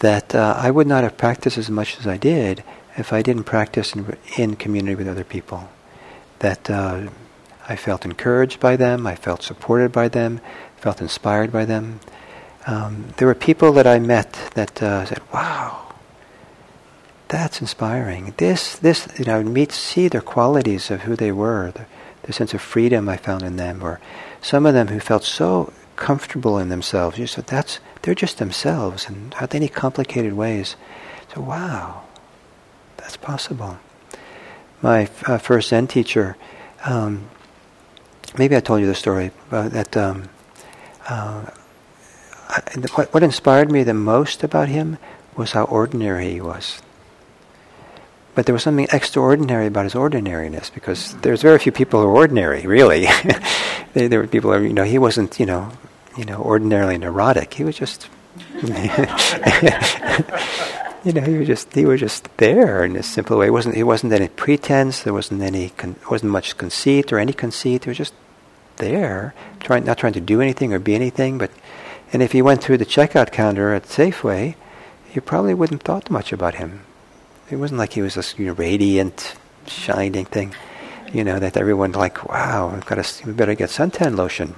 that uh, I would not have practiced as much as I did if I didn't practice in, in community with other people. That uh, I felt encouraged by them, I felt supported by them, felt inspired by them, um, there were people that I met that uh, said, "Wow, that's inspiring." This, this, you know, meet, see their qualities of who they were, the, the, sense of freedom I found in them, or some of them who felt so comfortable in themselves. You said, "That's they're just themselves, and without any complicated ways." So, wow, that's possible. My uh, first Zen teacher, um, maybe I told you the story uh, that. Um, uh, what, what inspired me the most about him was how ordinary he was. But there was something extraordinary about his ordinariness because there's very few people who are ordinary, really. there were people, you know, he wasn't, you know, you know, ordinarily neurotic. He was just, you know, he was just he was just there in a simple way. It wasn't it wasn't any pretense. There wasn't any con- wasn't much conceit or any conceit. He was just there, trying not trying to do anything or be anything, but and if he went through the checkout counter at Safeway, you probably wouldn't thought much about him. It wasn't like he was this you know, radiant, shining thing, you know, that everyone like, wow, we've got to, we better get suntan lotion.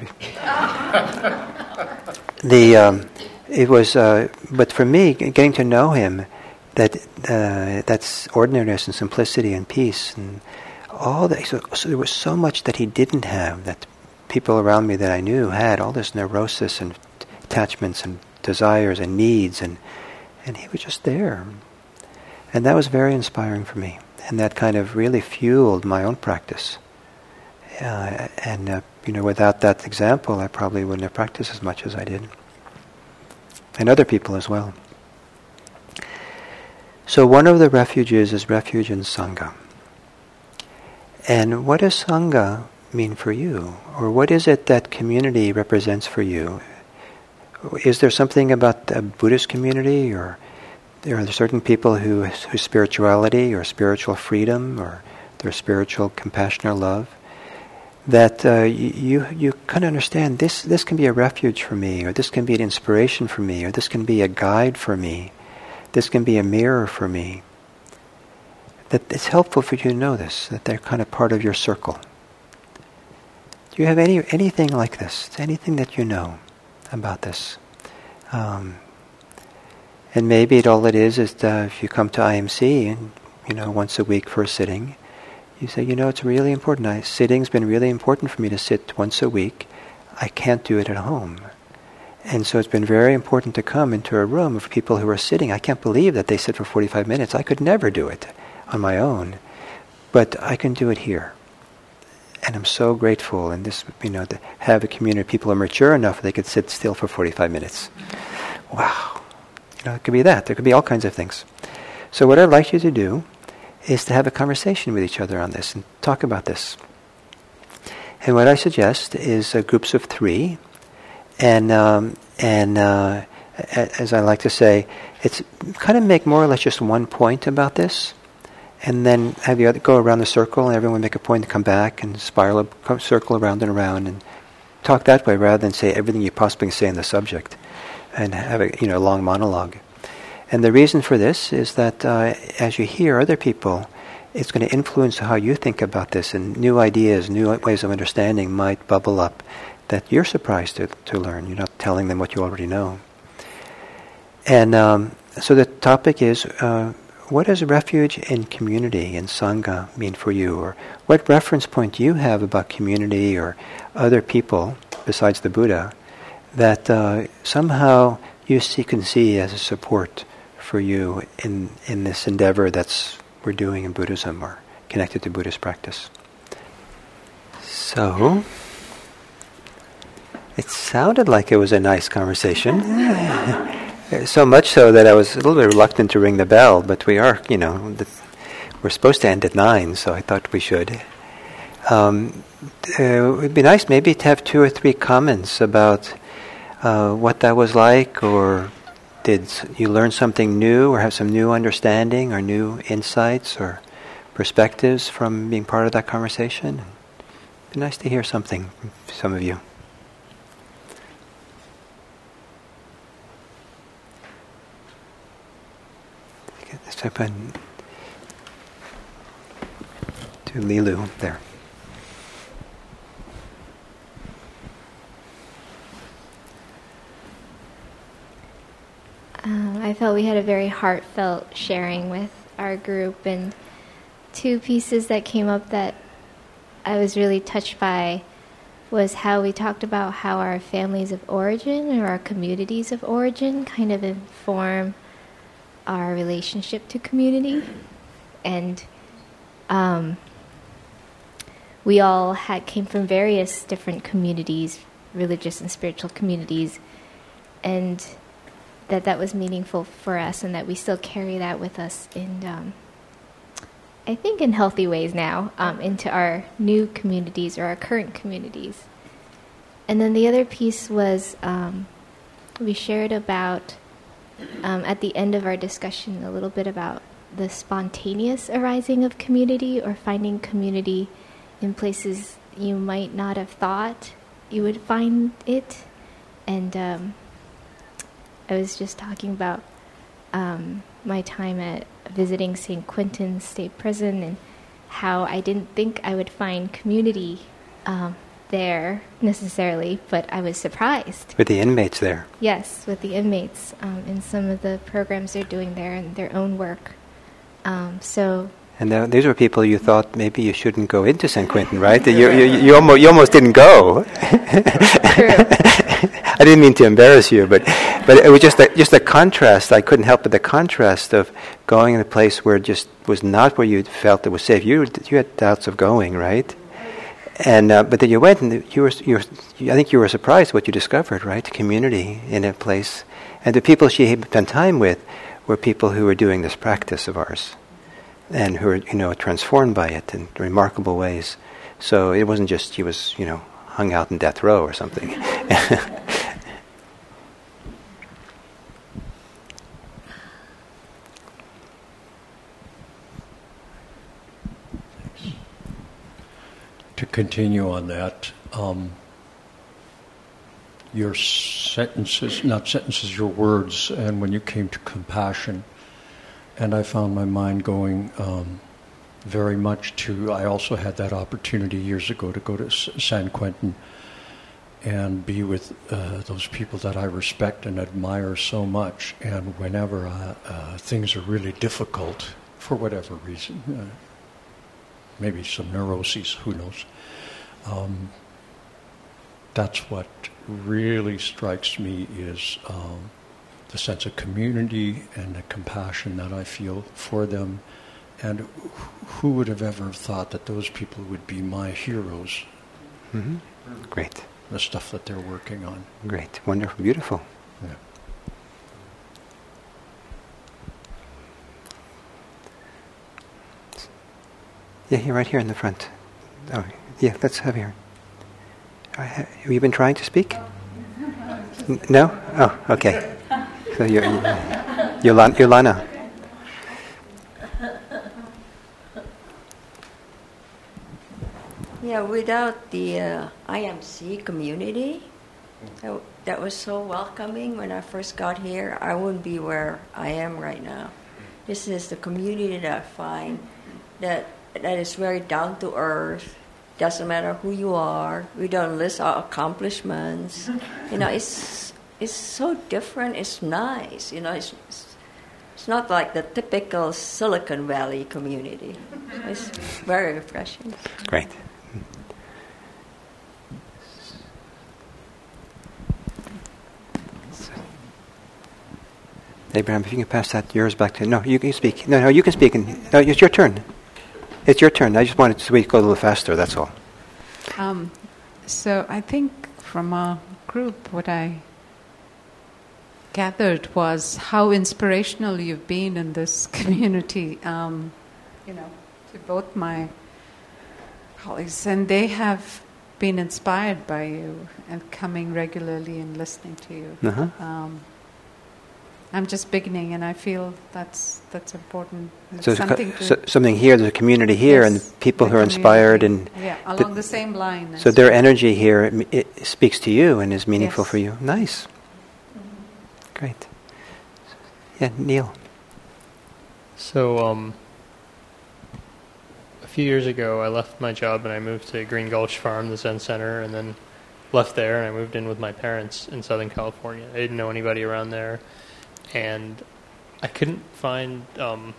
the um, it was, uh, but for me, getting to know him, that uh, that's ordinariness and simplicity and peace and all that. So, so there was so much that he didn't have that people around me that I knew had all this neurosis and attachments and desires and needs, and and he was just there, and that was very inspiring for me, and that kind of really fueled my own practice. Uh, and uh, you know, without that example, I probably wouldn't have practiced as much as I did, and other people as well. So one of the refuges is refuge in sangha. And what does sangha mean for you, or what is it that community represents for you? is there something about the Buddhist community, or are certain people who whose spirituality or spiritual freedom or their spiritual compassion or love that uh, you, you kind of understand this, this can be a refuge for me, or this can be an inspiration for me, or this can be a guide for me, this can be a mirror for me. That it's helpful for you to know this, that they're kind of part of your circle. Do you have any anything like this? Anything that you know about this? Um, and maybe it, all it is is uh, if you come to IMC and you know once a week for a sitting, you say, you know, it's really important. I, sitting's been really important for me to sit once a week. I can't do it at home. And so it's been very important to come into a room of people who are sitting. I can't believe that they sit for 45 minutes. I could never do it on my own. But I can do it here. And I'm so grateful. And this, you know, to have a community of people who are mature enough they could sit still for 45 minutes. Wow. You know, it could be that. There could be all kinds of things. So what I'd like you to do is to have a conversation with each other on this and talk about this. And what I suggest is uh, groups of three, and um, and uh, as I like to say, it's kind of make more or less just one point about this, and then have other go around the circle, and everyone make a point to come back and spiral a circle around and around, and talk that way rather than say everything you possibly can say on the subject, and have a you know long monologue. And the reason for this is that uh, as you hear other people, it's going to influence how you think about this, and new ideas, new ways of understanding might bubble up that you're surprised to, to learn. You're not telling them what you already know. And um, so the topic is uh, what does refuge in community in Sangha mean for you? Or what reference point do you have about community or other people besides the Buddha that uh, somehow you see, can see as a support for you in, in this endeavor that's we're doing in Buddhism or connected to Buddhist practice. So, it sounded like it was a nice conversation. so much so that I was a little bit reluctant to ring the bell, but we are, you know, the, we're supposed to end at nine, so I thought we should. Um, uh, it would be nice maybe to have two or three comments about uh, what that was like or did you learn something new or have some new understanding or new insights or perspectives from being part of that conversation? It'd be nice to hear something from some of you. Type in to Lilu there. Um, I felt we had a very heartfelt sharing with our group, and two pieces that came up that I was really touched by was how we talked about how our families of origin or our communities of origin kind of inform our relationship to community, and um, we all had came from various different communities, religious and spiritual communities, and that that was meaningful for us and that we still carry that with us in um, I think in healthy ways now um, into our new communities or our current communities. And then the other piece was um, we shared about um, at the end of our discussion a little bit about the spontaneous arising of community or finding community in places you might not have thought you would find it and um, I was just talking about um, my time at visiting San Quentin State Prison and how I didn't think I would find community um, there necessarily, but I was surprised. With the inmates there? Yes, with the inmates um, in some of the programs they're doing there and their own work. Um, so and th- these were people you thought maybe you shouldn't go into San Quentin, right? you, you, you, almost, you almost didn't go. I didn't mean to embarrass you, but, but it was just a, just a contrast. I couldn't help but the contrast of going in a place where it just was not where you felt it was safe. You, you had doubts of going, right? And uh, but then you went, and you were, you were, I think you were surprised what you discovered, right? The Community in a place, and the people she had spent time with were people who were doing this practice of ours and who are you know transformed by it in remarkable ways. So it wasn't just he was you know hung out in death row or something. to continue on that, um, your sentences, not sentences, your words, and when you came to compassion, and I found my mind going um, very much to. I also had that opportunity years ago to go to San Quentin and be with uh, those people that I respect and admire so much. And whenever uh, uh, things are really difficult, for whatever reason, uh, maybe some neuroses, who knows, um, that's what really strikes me is um, the sense of community and the compassion that I feel for them. And who would have ever thought that those people would be my heroes? Mm-hmm. Great the stuff that they're working on. Great, wonderful, beautiful. Yeah. Yeah, here, right here in the front. Oh, yeah, let's have here. Have you been trying to speak? No? Oh, okay. Yeah, without the uh, IMC community, that, that was so welcoming when I first got here, I wouldn't be where I am right now. This is the community that I find that that is very down to earth. Doesn't matter who you are. We don't list our accomplishments. You know, it's it's so different. It's nice. You know, it's, it's it's not like the typical Silicon Valley community. It's very refreshing. Great. Abraham, if you can pass that yours back to no, you can speak. No, no, you can speak. And, no, it's your turn. It's your turn. I just wanted to go a little faster. That's all. Um, so I think from our group, what I gathered was how inspirational you've been in this community. Um, you know, to both my colleagues, and they have been inspired by you and coming regularly and listening to you. Uh-huh. Um, I'm just beginning, and I feel that's that's important. So, something, so something here. There's a community here, yes, and people who are inspired, and yeah, along the, the same line. So their energy here it, it, speaks to you and is meaningful yes. for you. Nice. Great. Yeah, Neil. So, um, a few years ago, I left my job and I moved to Green Gulch Farm, the Zen Center, and then left there and I moved in with my parents in Southern California. I didn't know anybody around there and I couldn't find um,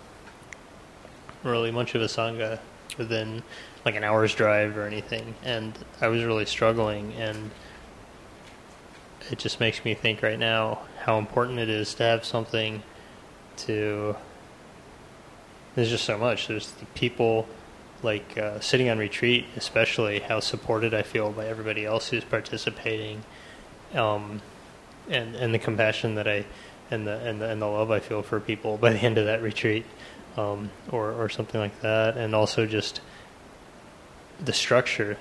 really much of a sangha within like an hour's drive or anything, and I was really struggling. And it just makes me think right now how important it is to have something to. There's just so much. There's the people like uh, sitting on retreat, especially how supported I feel by everybody else who's participating, um, and and the compassion that I and the and the and the love I feel for people by the end of that retreat, um, or or something like that, and also just the structure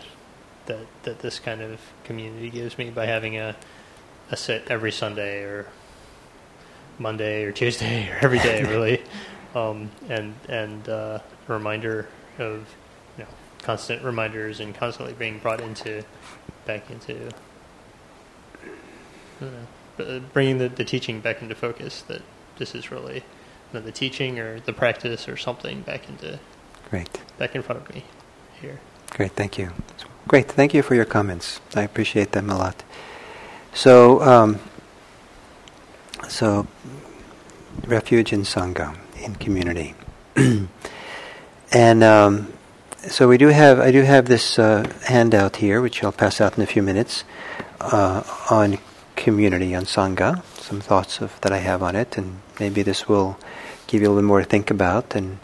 that that this kind of community gives me by having a a sit every Sunday or Monday or Tuesday or every day really, um, and and uh, a reminder of you know constant reminders and constantly being brought into back into. Know uh, bringing the, the teaching back into focus that this is really you know, the teaching or the practice or something back into great back in front of me here. Great, thank you. Great, thank you for your comments. I appreciate them a lot. So, um, so refuge in sangha in community, and um, so we do have I do have this uh, handout here, which I'll pass out in a few minutes, uh, on community on Sangha, some thoughts of, that I have on it, and maybe this will give you a little more to think about. And,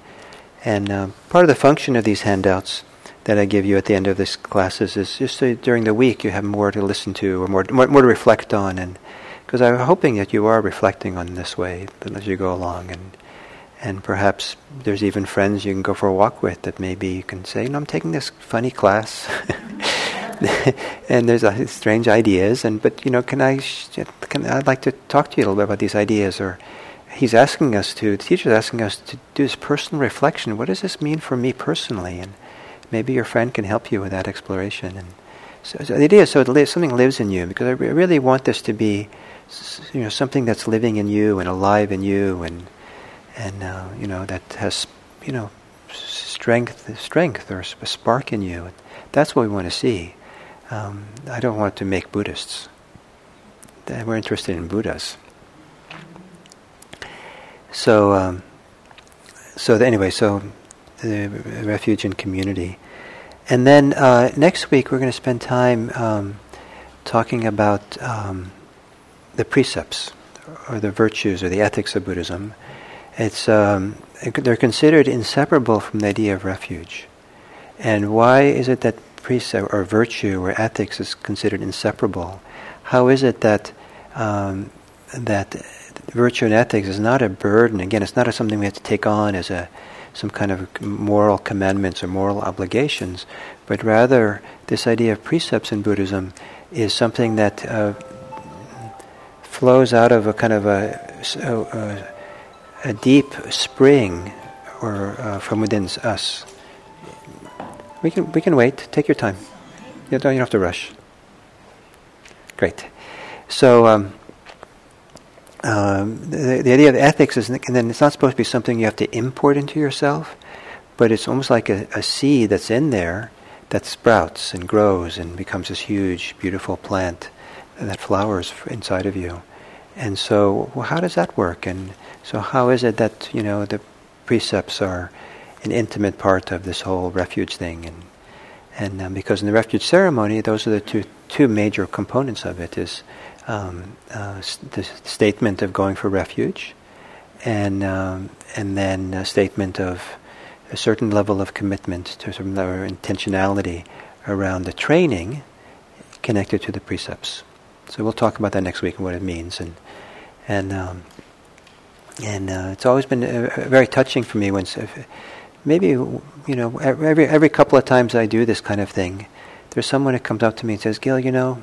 and uh, part of the function of these handouts that I give you at the end of this classes is just so during the week you have more to listen to or more, more, more to reflect on. And because I'm hoping that you are reflecting on this way as you go along. And, and perhaps there's even friends you can go for a walk with that maybe you can say, no, I'm taking this funny class. and there's uh, strange ideas. And but you know, can I? Can I'd like to talk to you a little bit about these ideas. Or he's asking us to. The teacher's asking us to do this personal reflection. What does this mean for me personally? And maybe your friend can help you with that exploration. And so, so the idea is so li- something lives in you because I re- really want this to be, you know, something that's living in you and alive in you and and uh, you know that has you know strength, strength or a spark in you. That's what we want to see. Um, I don't want to make Buddhists. We're interested in Buddhas. So, um, so anyway, so the refuge and community, and then uh, next week we're going to spend time um, talking about um, the precepts or the virtues or the ethics of Buddhism. It's um, they're considered inseparable from the idea of refuge. And why is it that precept or virtue or ethics is considered inseparable? How is it that um, that virtue and ethics is not a burden? Again, it's not something we have to take on as a some kind of moral commandments or moral obligations, but rather this idea of precepts in Buddhism is something that uh, flows out of a kind of a, a, a deep spring or uh, from within us. We can we can wait. Take your time. You don't, you don't have to rush. Great. So um, um, the, the idea of ethics is, and then it's not supposed to be something you have to import into yourself, but it's almost like a, a seed that's in there that sprouts and grows and becomes this huge, beautiful plant that flowers inside of you. And so, well, how does that work? And so, how is it that you know the precepts are an intimate part of this whole refuge thing? And and um, because in the refuge ceremony, those are the two two major components of it: is um, uh, the statement of going for refuge, and um, and then a statement of a certain level of commitment to some level of intentionality around the training connected to the precepts. So we'll talk about that next week and what it means and and um, and uh, it's always been uh, very touching for me when maybe you know every every couple of times I do this kind of thing, there's someone who comes up to me and says, "Gil, you know,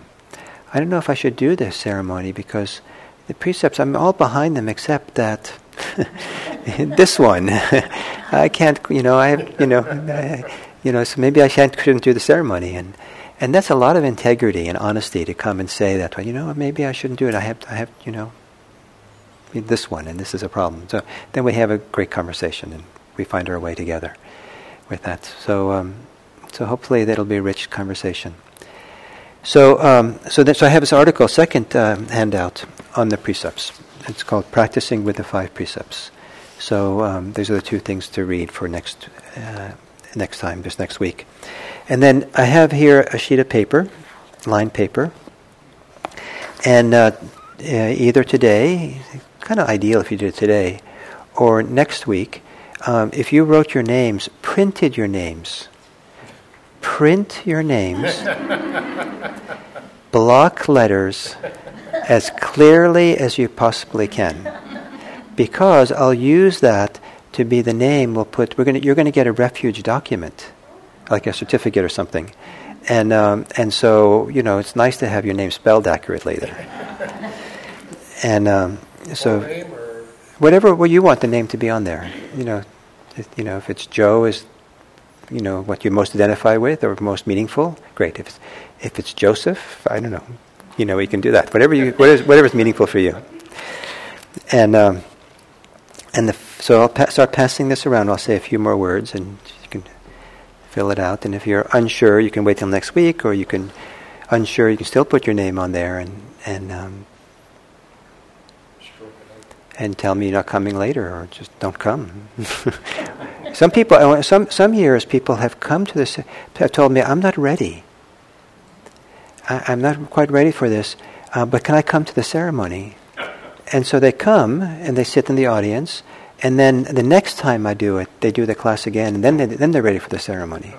I don't know if I should do this ceremony because the precepts I'm all behind them except that." this one, I can't. You know, I. You know, I, you know. So maybe I shouldn't do the ceremony, and and that's a lot of integrity and honesty to come and say that. Well, you know, maybe I shouldn't do it. I have. I have. You know, this one, and this is a problem. So then we have a great conversation, and we find our way together with that. So, um, so hopefully that'll be a rich conversation. So, um, so, that, so I have this article, second uh, handout on the precepts. It's called "Practicing with the Five Precepts." So um, these are the two things to read for next uh, next time, just next week. And then I have here a sheet of paper, lined paper, and uh, uh either today, kind of ideal if you did it today, or next week, um, if you wrote your names, printed your names, print your names, block letters as clearly as you possibly can. Because I'll use that to be the name we'll put, we're gonna, you're going to get a refuge document, like a certificate or something. And, um, and so, you know, it's nice to have your name spelled accurately there. And um, so whatever well, you want the name to be on there. You know, if, you know if it's Joe is you know what you most identify with or most meaningful. Great. If it's, if it's Joseph, I don't know. You know, you can do that. Whatever you whatever, whatever's meaningful for you. And um, and the, so I'll pa- start passing this around. I'll say a few more words, and you can fill it out. And if you're unsure, you can wait till next week, or you can unsure, you can still put your name on there and and um, and tell me you're not coming later or just don't come. some people, some, some years, people have come to this, have told me, I'm not ready. I, am not quite ready for this, uh, but can I come to the ceremony? And so they come and they sit in the audience, and then the next time I do it, they do the class again, and then, they, then they're ready for the ceremony.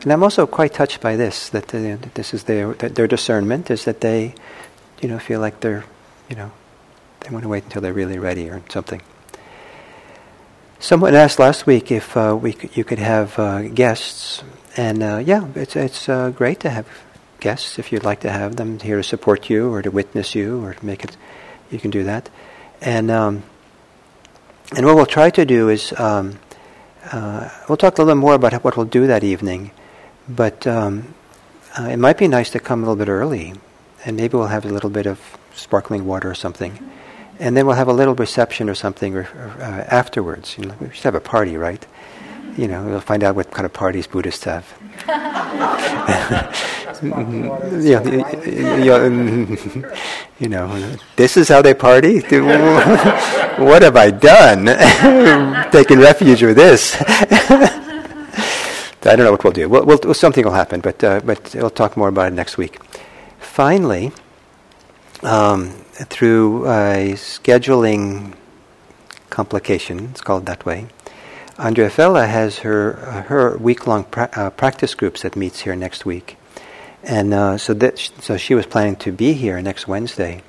And I'm also quite touched by this, that, uh, that this is their, their discernment, is that they, you know, feel like they're, you know, they want to wait until they're really ready or something. Someone asked last week if uh, we could, you could have uh, guests, and uh, yeah, it's it's uh, great to have guests if you'd like to have them here to support you or to witness you or to make it. You can do that, and um, and what we'll try to do is um, uh, we'll talk a little more about what we'll do that evening, But um, uh, it might be nice to come a little bit early, and maybe we'll have a little bit of sparkling water or something, and then we'll have a little reception or something or, or, uh, afterwards. You know, we should have a party, right? You know, we'll find out what kind of parties Buddhists have. yeah, you know, this is how they party. what have I done? Taking refuge with this. I don't know what we'll do. We'll, we'll, something will happen, but uh, but we'll talk more about it next week. Finally, um, through a scheduling complication, it's called that way. Andrea Fella has her her week long pra- uh, practice groups that meets here next week, and uh, so that sh- so she was planning to be here next Wednesday.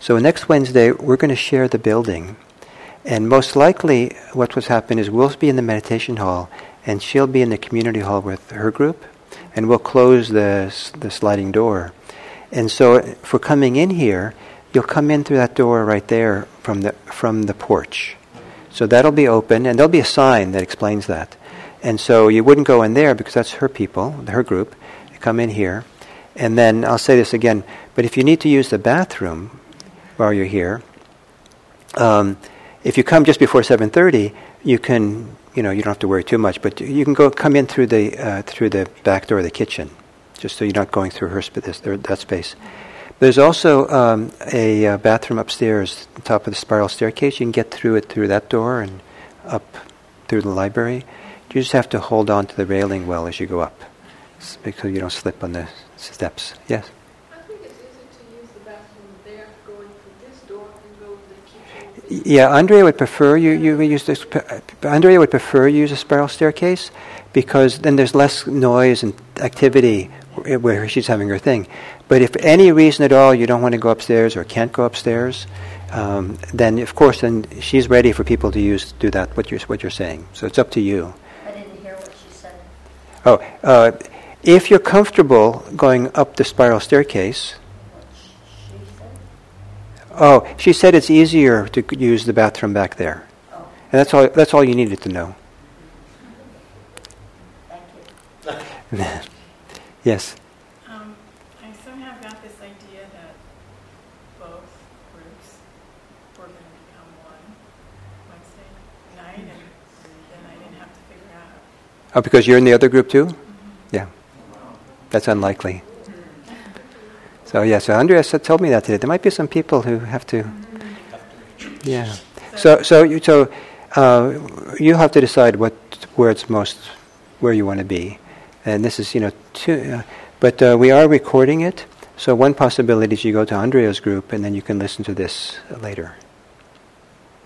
So next Wednesday we're going to share the building, and most likely what will happen is we'll be in the meditation hall, and she'll be in the community hall with her group, and we'll close the the sliding door, and so for coming in here, you'll come in through that door right there from the from the porch. So that'll be open, and there'll be a sign that explains that. And so you wouldn't go in there because that's her people, her group. You come in here, and then I'll say this again. But if you need to use the bathroom while you're here, um, if you come just before 7:30, you can, you know, you don't have to worry too much. But you can go come in through the uh, through the back door of the kitchen, just so you're not going through her sp- this, that space. There's also um, a uh, bathroom upstairs, top of the spiral staircase. You can get through it through that door and up through the library. You just have to hold on to the railing well as you go up, because you don't slip on the steps. Yes. I think it's easy to use the bathroom there, going through this door and go to the kitchen. Yeah, Andrea would prefer you, you use this. Andrea would prefer you use a spiral staircase because then there's less noise and activity where she's having her thing. But if any reason at all you don't want to go upstairs or can't go upstairs, um, then of course then she's ready for people to use do that what you're what you're saying. So it's up to you. I didn't hear what she said. Oh, uh, if you're comfortable going up the spiral staircase. Oh, she said it's easier to use the bathroom back there, oh. and that's all. That's all you needed to know. Thank you. yes. Um, I somehow got this idea that both groups were going to become one Wednesday night, and then I didn't have to figure out. Oh, because you're in the other group too? Mm-hmm. Yeah. That's unlikely. So yeah, so Andrea's told me that today. There might be some people who have to. Yeah. So so you so uh, you have to decide what where it's most where you want to be, and this is you know two. Uh, but uh, we are recording it. So one possibility is you go to Andrea's group and then you can listen to this later.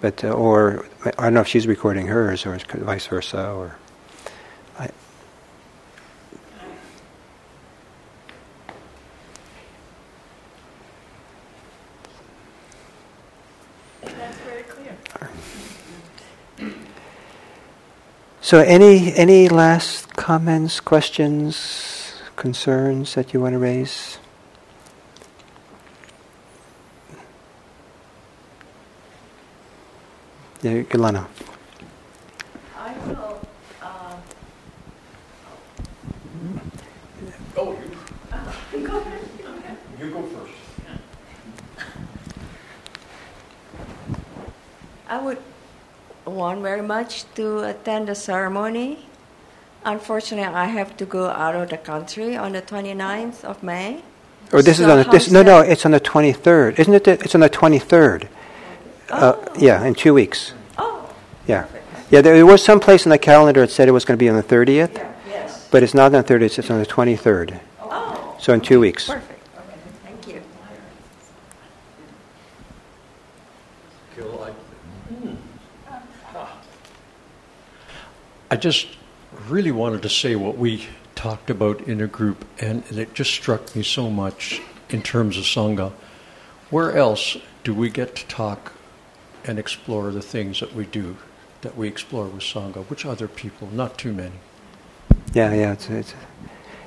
But uh, or I don't know if she's recording hers or vice versa or. So, any any last comments, questions, concerns that you want to raise? Yeah, Ilana. I will. Uh, oh, you. go ahead. You go first. I would want very much to attend the ceremony. Unfortunately, I have to go out of the country on the 29th of May. Oh, this so is on the, this, no, no, it's on the 23rd. Isn't it? It's on the 23rd. Uh, oh. Uh, yeah, in two weeks. Oh. Yeah. Yeah, there, was some place in the calendar that said it was going to be on the 30th. Yeah, yes. But it's not on the 30th, it's on the 23rd. Oh. So in two weeks. Perfect. Okay. Thank you. I just really wanted to say what we talked about in a group, and it just struck me so much in terms of Sangha. Where else do we get to talk and explore the things that we do, that we explore with Sangha? Which other people? Not too many. Yeah, yeah. It's, it's,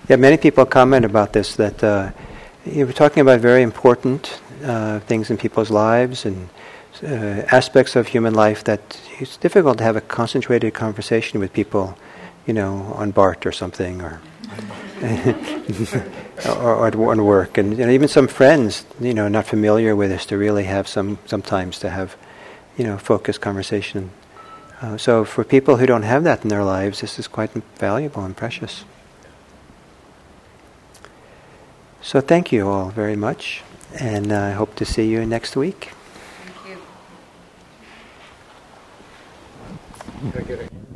yeah, many people comment about this that uh, you were talking about very important uh, things in people's lives and uh, aspects of human life that it's difficult to have a concentrated conversation with people, you know, on BART or something, or or, or work, and even some friends, you know, not familiar with us, to really have some sometimes to have, you know, focused conversation. Uh, so for people who don't have that in their lives, this is quite valuable and precious. So thank you all very much, and uh, I hope to see you next week. Thank